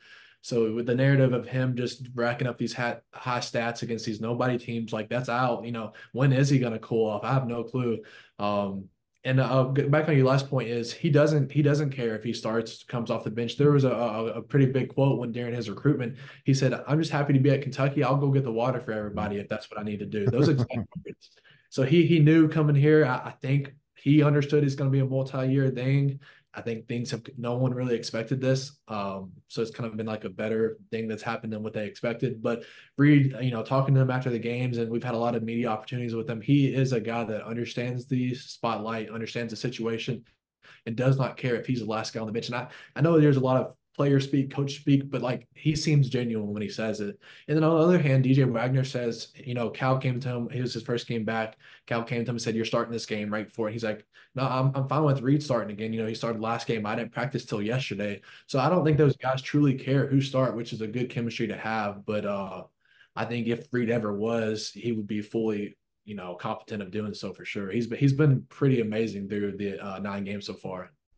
So with the narrative of him just racking up these high, high stats against these nobody teams, like that's out. You know, when is he going to cool off? I have no clue. Um, and uh, back on your last point is he doesn't he doesn't care if he starts comes off the bench. There was a, a, a pretty big quote when during his recruitment he said, "I'm just happy to be at Kentucky. I'll go get the water for everybody if that's what I need to do." Those exact words. So he he knew coming here. I, I think he understood it's going to be a multi year thing. I think things have no one really expected this. Um, so it's kind of been like a better thing that's happened than what they expected. But Reed, you know, talking to him after the games, and we've had a lot of media opportunities with him. He is a guy that understands the spotlight, understands the situation, and does not care if he's the last guy on the bench. And I, I know there's a lot of player speak, coach speak, but like he seems genuine when he says it. And then on the other hand, DJ Wagner says, you know, Cal came to him. It was his first game back. Cal came to him and said, "You're starting this game right before." He's like, "No, I'm I'm fine with Reed starting again." You know, he started last game. I didn't practice till yesterday, so I don't think those guys truly care who start, which is a good chemistry to have. But uh, I think if Reed ever was, he would be fully you know competent of doing so for sure. He's been he's been pretty amazing through the uh, nine games so far.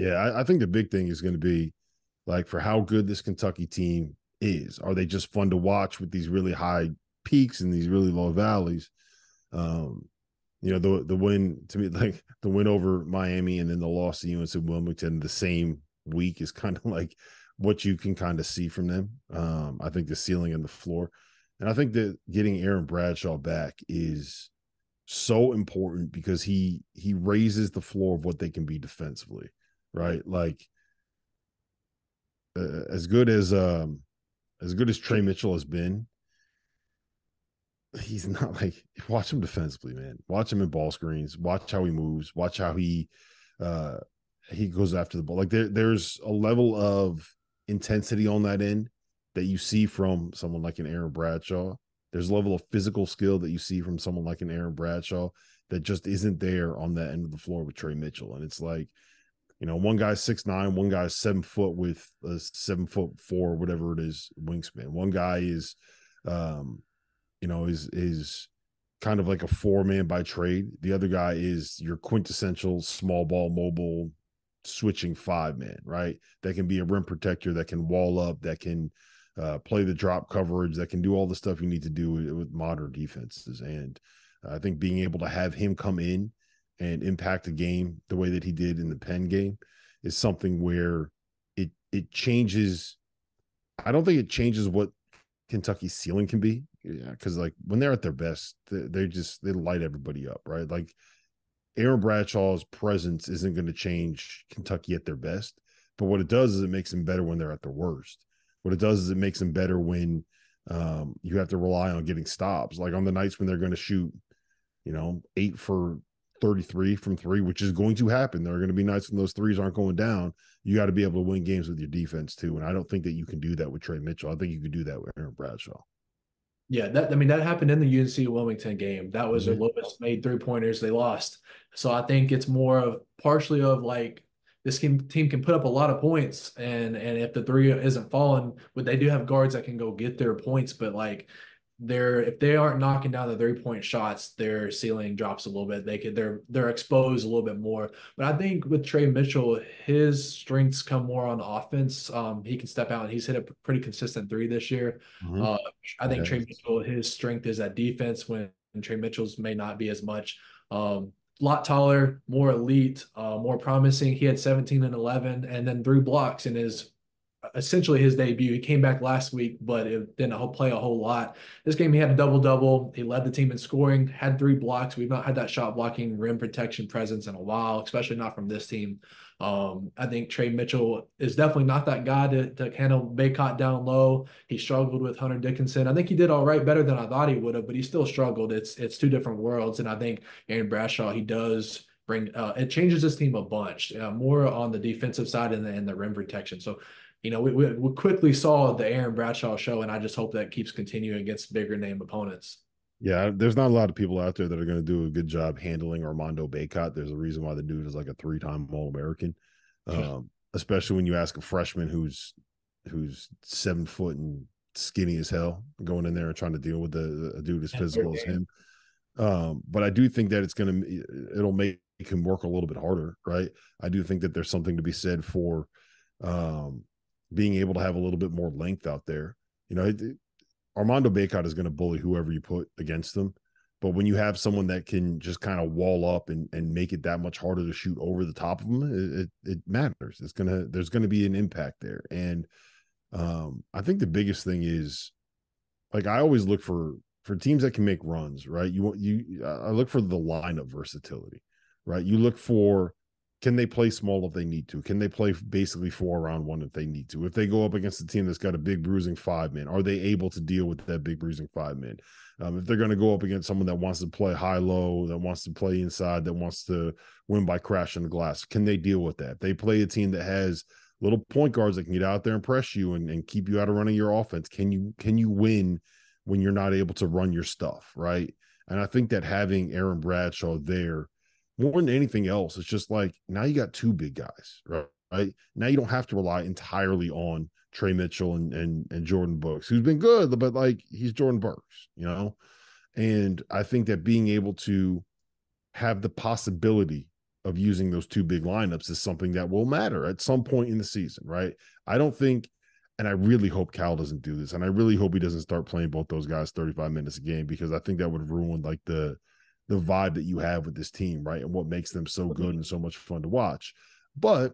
Yeah, I, I think the big thing is going to be like for how good this Kentucky team is. Are they just fun to watch with these really high peaks and these really low valleys? Um, you know, the the win to me, like the win over Miami and then the loss to UNC Wilmington the same week is kind of like what you can kind of see from them. Um, I think the ceiling and the floor. And I think that getting Aaron Bradshaw back is so important because he he raises the floor of what they can be defensively right? Like uh, as good as um as good as Tre Mitchell has been, he's not like watch him defensively, man. Watch him in ball screens. Watch how he moves. Watch how he uh he goes after the ball. Like there there's a level of intensity on that end that you see from someone like an Aaron Bradshaw. There's a level of physical skill that you see from someone like an Aaron Bradshaw that just isn't there on that end of the floor with Tre Mitchell. And it's like you know, one guy's six nine, one guy's seven foot with a seven foot four, whatever it is, wingspan. One guy is, um, you know, is is kind of like a four man by trade. The other guy is your quintessential small ball mobile switching five man, right? That can be a rim protector, that can wall up, that can uh, play the drop coverage, that can do all the stuff you need to do with, with modern defenses. And I think being able to have him come in and impact the game the way that he did in the Penn game is something where it it changes. I don't think it changes what Kentucky's ceiling can be. Yeah, because like when they're at their best, they, they just they light everybody up, right? Like Aaron Bradshaw's presence isn't going to change Kentucky at their best, but what it does is it makes them better when they're at their worst. What it does is it makes them better when um, you have to rely on getting stops. Like on the nights when they're going to shoot, you know, eight for 33 from three, which is going to happen. There are going to be nights when those threes aren't going down. You got to be able to win games with your defense too. And I don't think that you can do that with Tre Mitchell. I think you could do that with Aaron Bradshaw. Yeah, that I mean that happened in the UNC Wilmington game. That was mm-hmm. their lowest made three pointers. They lost. So I think it's more of partially of like this team, team can put up a lot of points and and if the three isn't falling, but they do have guards that can go get their points. But like they're if they aren't knocking down the three point shots, their ceiling drops a little bit. They could they're they're exposed a little bit more. But I think with Tre Mitchell, his strengths come more on offense. Um, he can step out and he's hit a pretty consistent three this year. Mm-hmm. Uh, I think okay. Tre Mitchell, his strength is at defense when Tre Mitchell's may not be as much. Um, lot taller, more elite, uh, more promising. He had 17 and 11, and then three blocks in his essentially his debut. He came back last week, but it didn't play a whole lot. This game, he had a double double. He led the team in scoring, had three blocks. We've not had that shot blocking rim protection presence in a while, especially not from this team. Um, I think Tre Mitchell is definitely not that guy to, to handle Bacot down low. He struggled with Hunter Dickinson. I think he did all right, better than I thought he would have, but he still struggled. It's it's two different worlds, and I think Aaron Bradshaw he does bring uh, it changes his team a bunch, uh, more on the defensive side and the, and the rim protection. So you know, we, we quickly saw the Aaron Bradshaw show, and I just hope that keeps continuing against bigger name opponents. Yeah, there's not a lot of people out there that are going to do a good job handling Armando Bacot. There's a reason why the dude is like a three-time All-American, um, especially when you ask a freshman who's who's seven foot and skinny as hell going in there and trying to deal with the, a dude as physical as him. Um, but I do think that it's going to it'll make him work a little bit harder, right? I do think that there's something to be said for um, being able to have a little bit more length out there. You know, it, Armando Bacot is going to bully whoever you put against them. But when you have someone that can just kind of wall up and, and make it that much harder to shoot over the top of them, it, it, it matters. It's gonna there's gonna be an impact there. And um, I think the biggest thing is like I always look for for teams that can make runs, right? You want you I look for the lineup versatility, right? You look for can they play small if they need to? Can they play basically four around one if they need to? If they go up against a team that's got a big bruising five man, are they able to deal with that big bruising five man? Um, if they're going to go up against someone that wants to play high low, that wants to play inside, that wants to win by crashing the glass, can they deal with that? If they play a team that has little point guards that can get out there and press you and, and keep you out of running your offense. Can you can you win when you're not able to run your stuff, right? And I think that having Aaron Bradshaw there more than anything else, it's just like now you got two big guys, right? Right now you don't have to rely entirely on Tre Mitchell and and and Jordan Burks, who's been good, but like he's Jordan Burks, you know. And I think that being able to have the possibility of using those two big lineups is something that will matter at some point in the season, right? I don't think, and I really hope Cal doesn't do this, and I really hope he doesn't start playing both those guys 35 minutes a game because I think that would ruin like the the vibe that you have with this team, right? And what makes them so good mm-hmm. and so much fun to watch. But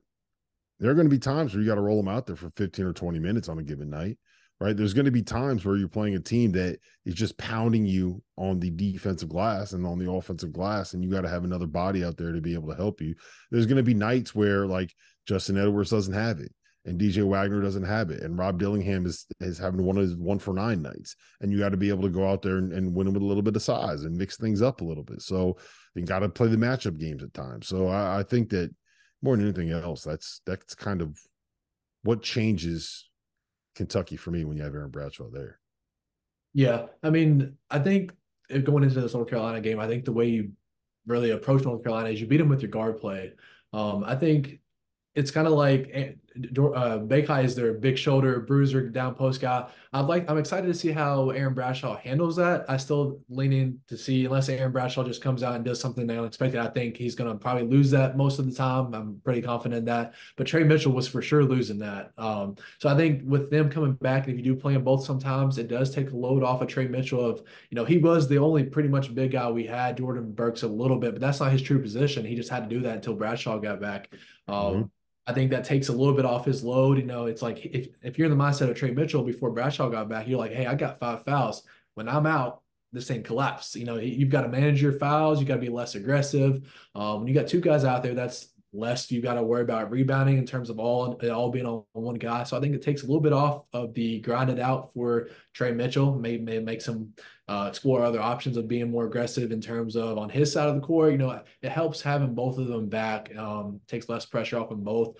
there are going to be times where you got to roll them out there for 15 or 20 minutes on a given night, right? There's going to be times where you're playing a team that is just pounding you on the defensive glass and on the offensive glass, and you got to have another body out there to be able to help you. There's going to be nights where like Justin Edwards doesn't have it and DJ Wagner doesn't have it, and Rob Dillingham is is having one of his one for nine nights, and you got to be able to go out there and, and win with a little bit of size and mix things up a little bit. So you got to play the matchup games at times. So I, I, think that more than anything else, that's that's kind of what changes Kentucky for me when you have Aaron Bradshaw there. Yeah, I mean, I think going into this North Carolina game, I think the way you really approach North Carolina is you beat them with your guard play. Um, I think it's kind of like uh, Bacot is their big shoulder bruiser down post guy. I'd like I'm excited to see how Aaron Bradshaw handles that. I still leaning to see unless Aaron Bradshaw just comes out and does something unexpected. I think he's going to probably lose that most of the time. I'm pretty confident in that. But Tre Mitchell was for sure losing that. Um, so I think with them coming back, if you do play them both, sometimes it does take a load off of Tre Mitchell. Of you know he was the only pretty much big guy we had. Jordan Burks a little bit, but that's not his true position. He just had to do that until Bradshaw got back. Um, mm-hmm. I think that takes a little bit off his load. You know, it's like if, if you're in the mindset of Tre Mitchell before Bradshaw got back, you're like, hey, I got five fouls. When I'm out, this thing collapse. You know, you've got to manage your fouls. You got to be less aggressive. Um, when you got two guys out there, that's less you got to worry about rebounding in terms of all it all being on one guy. So I think it takes a little bit off of the grinded out for Tre Mitchell. Maybe may makes him uh, explore other options of being more aggressive in terms of on his side of the court. You know, it helps having both of them back. Um, takes less pressure off them both.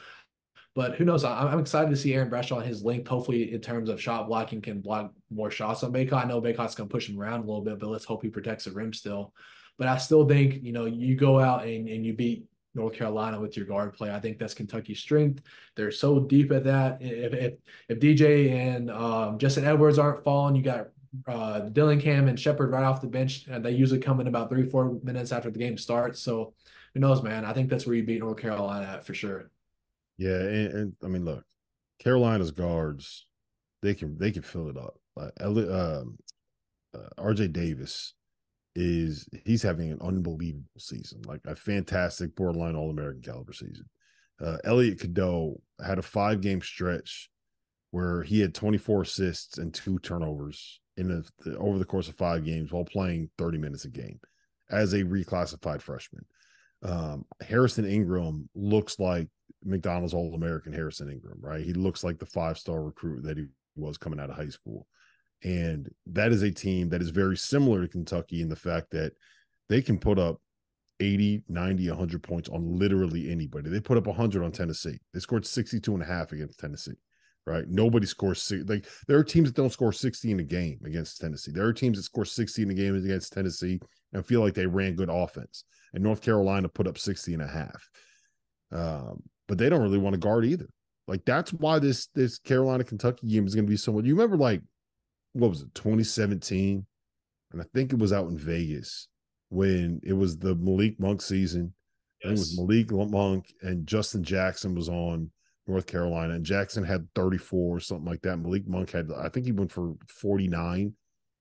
But who knows? I'm, excited to see Aaron Bradshaw and his length. Hopefully, in terms of shot blocking, can block more shots on Bacot. I know Bacot's going to push him around a little bit, but let's hope he protects the rim still. But I still think, you know, you go out and, and you beat North Carolina with your guard play. I think that's Kentucky's strength. They're so deep at that. If if, if DJ and um, Justin Edwards aren't falling, you got uh, Dillingham and Sheppard right off the bench. And they usually come in about three, four minutes after the game starts. So who knows, man? I think that's where you beat North Carolina at for sure. Yeah, and, and I mean, look, Carolina's guards, they can they can fill it up. Like um, uh, RJ Davis is he's having an unbelievable season, like a fantastic borderline All American caliber season. Uh, Elliot Cadeau had a five game stretch where he had 24 assists and two turnovers in the, the, over the course of five games while playing 30 minutes a game as a reclassified freshman. Um, Harrison Ingram looks like McDonald's All American Harrison Ingram, right? He looks like the five star recruit that he was coming out of high school. And that is a team that is very similar to Kentucky in the fact that they can put up 80, 90, 100 points on literally anybody. They put up 100 on Tennessee. They scored 62 and a half against Tennessee, right? Nobody scores like there are teams that don't score 60 in a game against Tennessee. There are teams that score 60 in a game against Tennessee and feel like they ran good offense. And North Carolina put up 60 and a half. Um, but they don't really want to guard either. Like that's why this this Carolina Kentucky game is going to be so much. You remember like what was it 2017, and I think it was out in Vegas when it was the Malik Monk season. Yes. It was Malik Monk and Justin Jackson was on North Carolina, and Jackson had 34 or something like that. Malik Monk had I think he went for 49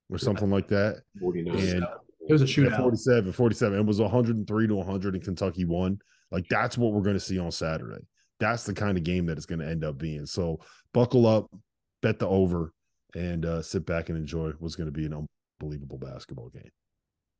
or something like that. 49. And it was a shootout. 47, 47. It was 103 to 100, and Kentucky won. Like that's what we're going to see on Saturday. That's the kind of game that it's going to end up being. So buckle up, bet the over, and uh, sit back and enjoy what's going to be an unbelievable basketball game.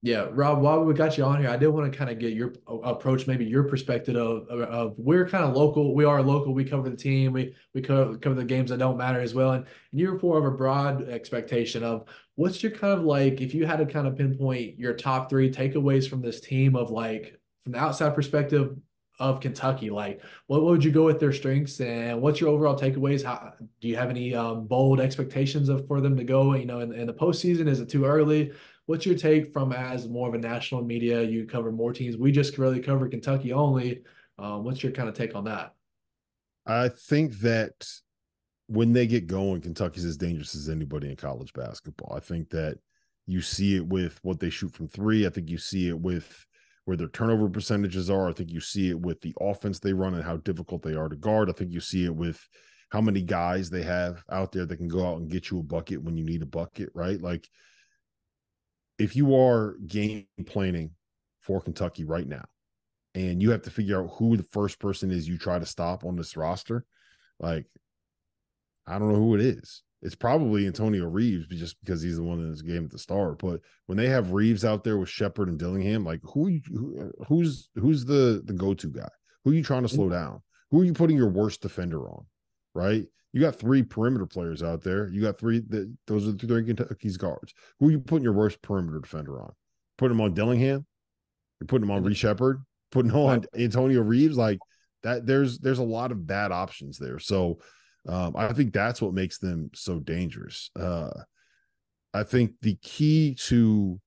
Yeah, Rob, while we got you on here, I did want to kind of get your approach, maybe your perspective of, of, of, we're kind of local. We are local. We cover the team. We we cover, cover the games that don't matter as well. And, and you're more of a broad expectation of what's your kind of like if you had to kind of pinpoint your top three takeaways from this team of like from the outside perspective of Kentucky, like what, would you go with their strengths and what's your overall takeaways? How do you have any um, bold expectations of for them to go? You know, in, in the postseason, is it too early? What's your take from as more of a national media? You cover more teams. We just really cover Kentucky only. Um, what's your kind of take on that? I think that when they get going, Kentucky's as dangerous as anybody in college basketball. I think that you see it with what they shoot from three. I think you see it with where their turnover percentages are. I think you see it with the offense they run and how difficult they are to guard. I think you see it with how many guys they have out there that can go out and get you a bucket when you need a bucket, right? Like if you are game planning for Kentucky right now and you have to figure out who the first person is you try to stop on this roster, like I don't know who it is it's probably Antonio Reeves just because he's the one in this game at the start. But when they have Reeves out there with Sheppard and Dillingham, like who, who who's who's the the go to guy? Who are you trying to mm-hmm. slow down? Who are you putting your worst defender on? Right? You got three perimeter players out there. You got three that those are the three Kentucky's guards. Who are you putting your worst perimeter defender on? Putting him on Dillingham? You're putting him on Reese Sheppard. Putting him on Antonio Reeves? Like that. There's there's a lot of bad options there. So um, I think that's what makes them so dangerous. Uh, I think the key to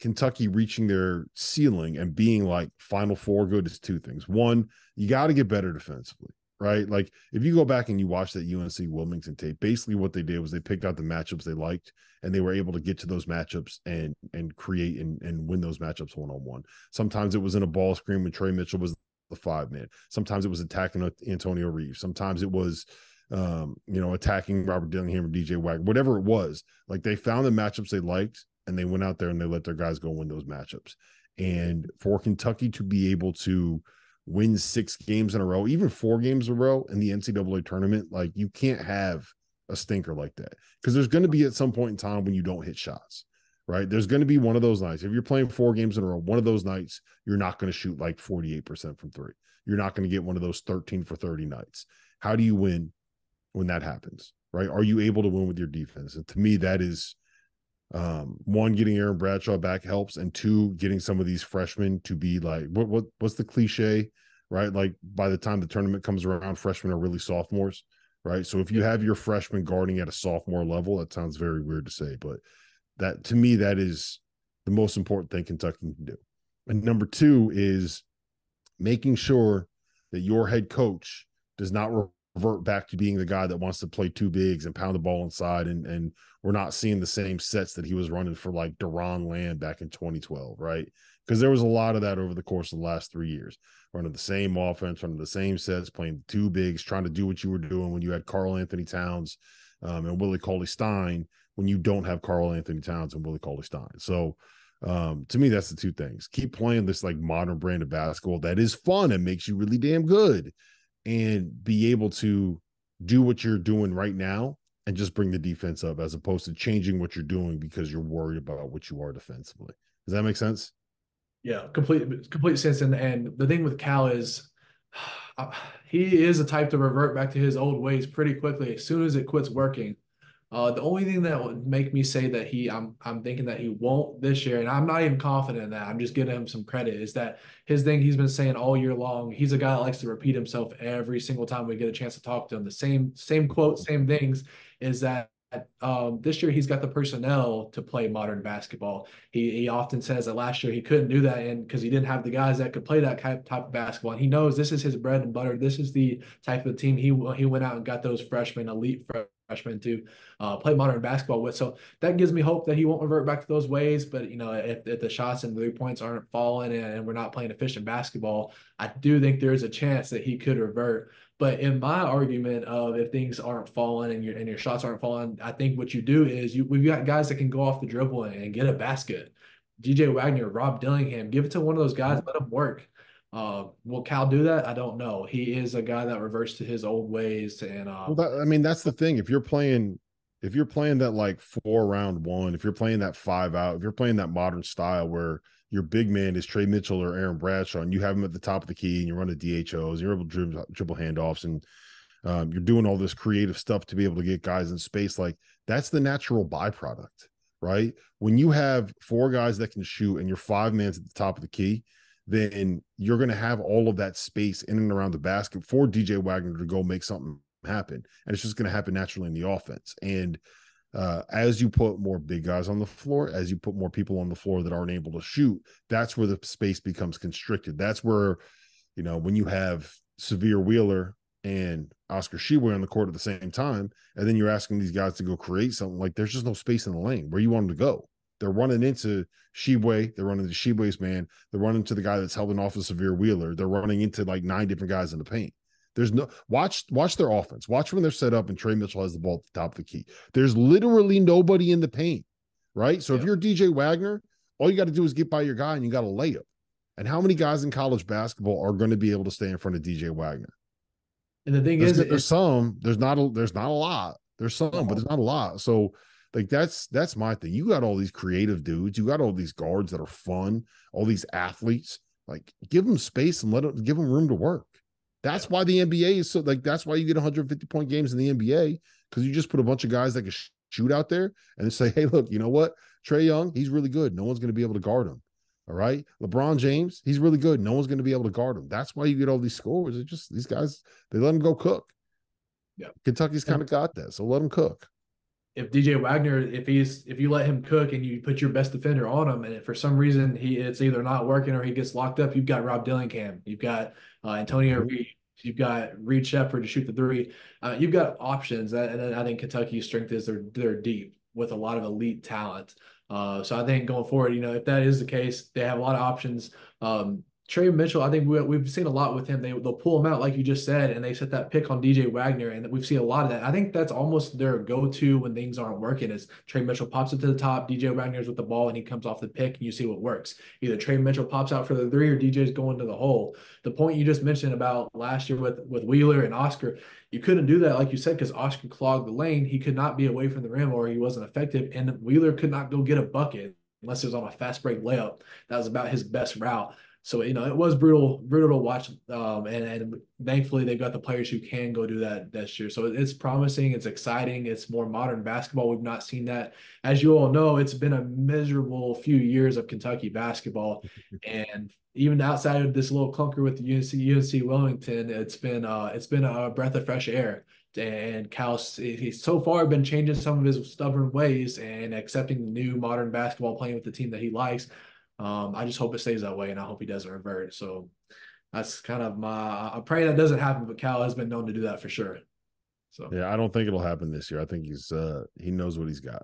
Kentucky reaching their ceiling and being like Final Four good is two things. One, you got to get better defensively. right? Like if you go back and you watch that UNC Wilmington tape, basically what they did was they picked out the matchups they liked and they were able to get to those matchups and and create and, and win those matchups one on one. Sometimes it was in a ball screen when Tre Mitchell was the five man. Sometimes it was attacking Antonio Reeves. Sometimes it was um, you know, attacking Robert Dillingham or DJ Wagner, whatever it was. Like they found the matchups they liked and they went out there and they let their guys go win those matchups. And for Kentucky to be able to win six games in a row, even four games in a row in the NCAA tournament, like you can't have a stinker like that because there's going to be at some point in time when you don't hit shots, right? There's going to be one of those nights. If you're playing four games in a row, one of those nights, you're not going to shoot like 48% from three. You're not going to get one of those 13 for 30 nights. How do you win when that happens, right? Are you able to win with your defense? And to me, that is um, one getting Aaron Bradshaw back helps, and two getting some of these freshmen to be like what what what's the cliche, right? Like by the time the tournament comes around, freshmen are really sophomores, right? So if you have your freshman guarding at a sophomore level, that sounds very weird to say, but that to me that is the most important thing Kentucky can do. And number two is making sure that your head coach does not revert back to being the guy that wants to play two bigs and pound the ball inside and and we're not seeing the same sets that he was running for like Doron Lamb back in 2012, right? Because there was a lot of that over the course of the last three years, running the same offense, running the same sets, playing two bigs, trying to do what you were doing when you had Karl-Anthony Towns um, and Willie Cauley Stein. When you don't have Karl-Anthony Towns and Willie Cauley Stein, so um, to me, that's the two things. Keep playing this like modern brand of basketball that is fun and makes you really damn good and be able to do what you're doing right now and just bring the defense up as opposed to changing what you're doing because you're worried about what you are defensively. Does that make sense? Yeah, complete complete sense. And and the thing with Cal is uh, he is a type to revert back to his old ways pretty quickly as soon as it quits working. Uh, the only thing that would make me say that he, I'm, I'm thinking that he won't this year, and I'm not even confident in that. I'm just giving him some credit. Is that his thing? He's been saying all year long. He's a guy that likes to repeat himself every single time we get a chance to talk to him. The same, same quote, same things. Is that um, this year he's got the personnel to play modern basketball. He he often says that last year he couldn't do that and because he didn't have the guys that could play that type of basketball. And he knows this is his bread and butter. This is the type of team he he went out and got those freshmen, elite freshman to uh, play modern basketball with. So that gives me hope that he won't revert back to those ways. But you know, if, if the shots and three points aren't falling and, and, we're not playing efficient basketball, I do think there is a chance that he could revert. But in my argument of if things aren't falling and your and your shots aren't falling, I think what you do is you we've got guys that can go off the dribble and, and get a basket. DJ Wagner, Rob Dillingham, give it to one of those guys, let them work. Uh, will Cal do that? I don't know. He is a guy that reverts to his old ways, and uh, well, that, I mean that's the thing. If you're playing, if you're playing that like four round one, if you're playing that five out, if you're playing that modern style where your big man is Tre Mitchell or Aaron Bradshaw, and you have him at the top of the key, and you run the DHOs, you're able to dribble, dribble handoffs, and um, you're doing all this creative stuff to be able to get guys in space. Like that's the natural byproduct, right? When you have four guys that can shoot, and you're five mans at the top of the key then you're going to have all of that space in and around the basket for DJ Wagner to go make something happen. And it's just going to happen naturally in the offense. And uh, as you put more big guys on the floor, as you put more people on the floor that aren't able to shoot, that's where the space becomes constricted. That's where, you know, when you have Sahvir Wheeler and Oscar Tshiebwe on the court at the same time, and then you're asking these guys to go create something like there's just no space in the lane where you want them to go. They're running into Tshiebwe. They're running into Tshiebwe's man. They're running to the guy that's helping off of Sahvir Wheeler. They're running into like nine different guys in the paint. There's no watch watch their offense. Watch when they're set up and Tre Mitchell has the ball at the top of the key. There's literally nobody in the paint, right? So if you're DJ Wagner, all you got to do is get by your guy and you got a layup. And how many guys in college basketball are going to be able to stay in front of DJ Wagner? And the thing there's, is, there's some. There's not a. There's not a lot. There's some, but there's not a lot. So like that's that's my thing. You got all these creative dudes. You got all these guards that are fun. All these athletes. Like give them space and let them give them room to work. That's why the NBA is so like. That's why you get 150 point games in the NBA because you just put a bunch of guys that can shoot out there and say, hey, look, you know what? Trae Young, he's really good. No one's going to be able to guard him. All right. LeBron James, he's really good. No one's going to be able to guard him. That's why you get all these scores. It's just these guys, they let them go cook. Yeah. Kentucky's kind of got that. So let them cook if DJ Wagner, if he's if you let him cook and you put your best defender on him, and for some reason he it's either not working or he gets locked up, you've got Rob Dillingham, you've got uh, Antonio mm-hmm. Reed, You've got Reed Sheppard to shoot the three. Uh, you've got options, and I think Kentucky's strength is they're they're deep with a lot of elite talent. Uh, so I think going forward, you know, if that is the case, they have a lot of options. Um, Tre Mitchell, I think we, we've seen a lot with him. They they'll pull him out like you just said, and they set that pick on DJ Wagner, and we've seen a lot of that. I think that's almost their go-to when things aren't working. Is Tre Mitchell pops it to the top, DJ Wagner's with the ball, and he comes off the pick, and you see what works. Either Tre Mitchell pops out for the three, or DJ's going to the hole. The point you just mentioned about last year with with Wheeler and Oscar, you couldn't do that like you said because Oscar clogged the lane. He could not be away from the rim, or he wasn't effective, and Wheeler could not go get a bucket unless it was on a fast break layup. That was about his best route. So you know it was brutal, brutal to watch. Um, and and thankfully they've got the players who can go do that this year. So it's promising, it's exciting, it's more modern basketball. We've not seen that, as you all know, it's been a miserable few years of Kentucky basketball, and even outside of this little clunker with the UNC UNC Wilmington, it's been uh it's been a breath of fresh air. And Cal's he's so far been changing some of his stubborn ways and accepting the new modern basketball, playing with the team that he likes. Um, I just hope it stays that way, and I hope he doesn't revert. So that's kind of my. I pray that doesn't happen, but Cal has been known to do that for sure. So yeah, I don't think it'll happen this year. I think he's uh he knows what he's got.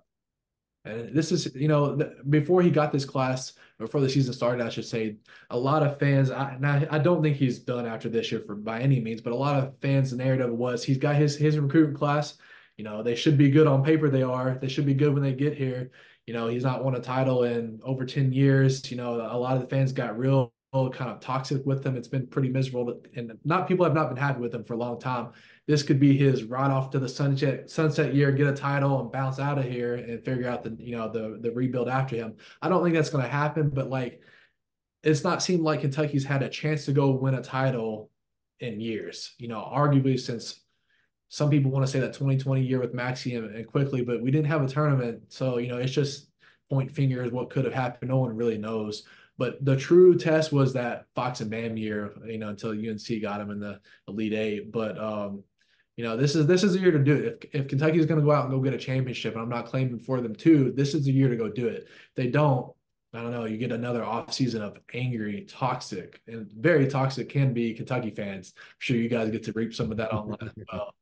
And this is, you know, before he got this class, before the season started, I should say, a lot of fans. I, now, I don't think he's done after this year for by any means, but a lot of fans' narrative was he's got his his recruitment class. You know, they should be good on paper. They are. They should be good when they get here. You know, he's not won a title in over 10 years. You know, a lot of the fans got real kind of toxic with him. It's been pretty miserable, and not people have not been happy with him for a long time. This could be his ride off to the sunset sunset year, get a title, and bounce out of here and figure out the you know the the rebuild after him. I don't think that's going to happen, but like it's not seemed like Kentucky's had a chance to go win a title in years. You know, arguably since some people want to say that 2020 year with Maxey and, and Quickley, but we didn't have a tournament. So, you know, it's just point fingers what could have happened. No one really knows. But the true test was that Fox and Bam year, you know, until UNC got him in the Elite Eight. But um, you know, this is this is the year to do it. If if Kentucky is going to go out and go get a championship, and I'm not claiming for them too, this is the year to go do it. If they don't, I don't know, you get another off season of angry, toxic, and very toxic can be Kentucky fans. I'm sure you guys get to reap some of that online as well.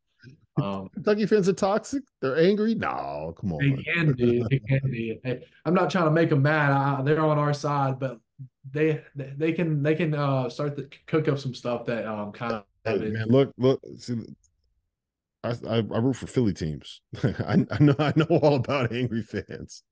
Um, Kentucky fans are toxic. They're angry. No, come on. They can be. They can be. Hey, I'm not trying to make them mad. I, they're on our side, but they they can they can uh, start to cook up some stuff that um kind of. Hey, man, look, look. See, I, I, I root for Philly teams. I, I know I know all about angry fans.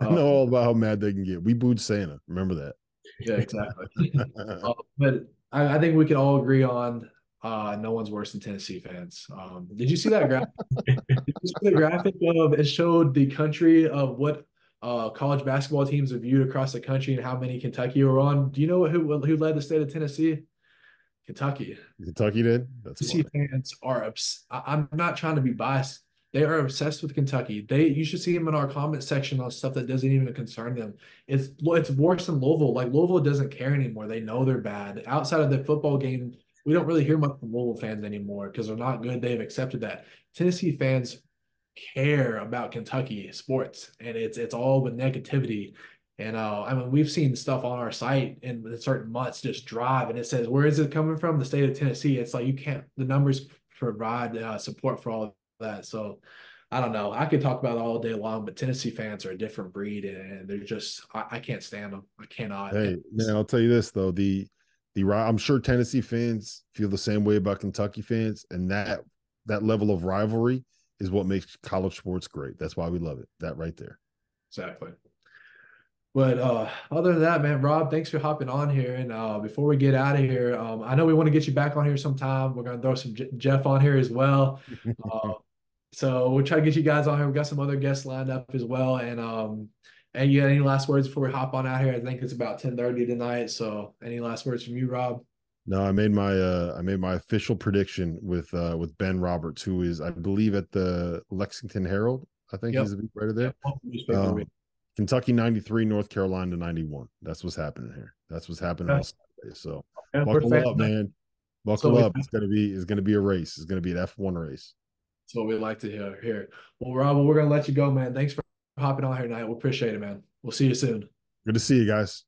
I know all about how mad they can get. We booed Santa. Remember that. Yeah, exactly. uh, but I, I think we can all agree on uh, no one's worse than Tennessee fans. Um, did you see that graphic? did you see the graphic of it showed the country of what uh, college basketball teams are viewed across the country and how many Kentucky were on? Do you know who who led the state of Tennessee? Kentucky. Kentucky did. That's Tennessee funny. fans are. Obs- I'm not trying to be biased. They are obsessed with Kentucky. They you should see them in our comment section on stuff that doesn't even concern them. It's it's worse than Louisville. Like Louisville doesn't care anymore. They know they're bad. Outside of the football game, we don't really hear much from Louisville fans anymore because they're not good. They've accepted that. Tennessee fans care about Kentucky sports, and it's it's all with negativity. And uh, I mean, we've seen stuff on our site in certain months just drive, and it says, "Where is it coming from?" The state of Tennessee. It's like you can't. The numbers provide uh, support for all that. So I don't know. I could talk about it all day long, but Tennessee fans are a different breed, and they're just I, I can't stand them. I cannot. Hey man, I'll tell you this though the the I'm sure Tennessee fans feel the same way about Kentucky fans, and that that level of rivalry is what makes college sports great. That's why we love it. That right there. Exactly. But uh, other than that, man, Rob, thanks for hopping on here. And uh, before we get out of here, um, I know we want to get you back on here sometime. We're gonna throw some J- Jeff on here as well. uh, so we'll try to get you guys on here. We've got some other guests lined up as well. And um, and you got any last words before we hop on out here? I think it's about 10:30 tonight. So any last words from you, Rob? No, I made my uh I made my official prediction with uh with Ben Roberts, who is I believe at the Lexington Herald. I think yep. he's a beat writer there. Yep. Um, Kentucky 93, North Carolina 91. That's what's happening here. That's what's happening okay. on Saturday. So yeah, buckle up, man. Buckle so up. It's gonna be it's gonna be a race. It's gonna be an F1 race. That's what we like to hear here. Well, Rob, we're gonna let you go, man. Thanks for hopping on here tonight. We appreciate it, man. We'll see you soon. Good to see you guys.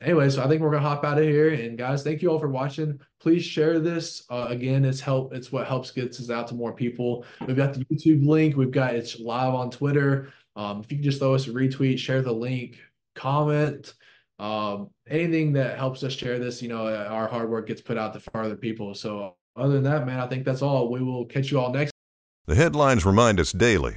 anyway, so I think we're gonna hop out of here. And guys, thank you all for watching. Please share this. Uh, again, it's help. It's what helps gets us out to more people. We've got the YouTube link. We've got it's live on Twitter. Um, if you can just throw us a retweet, share the link, comment, um, anything that helps us share this. You know, our hard work gets put out to farther people. So other than that, man, I think that's all. We will catch you all next. The headlines remind us daily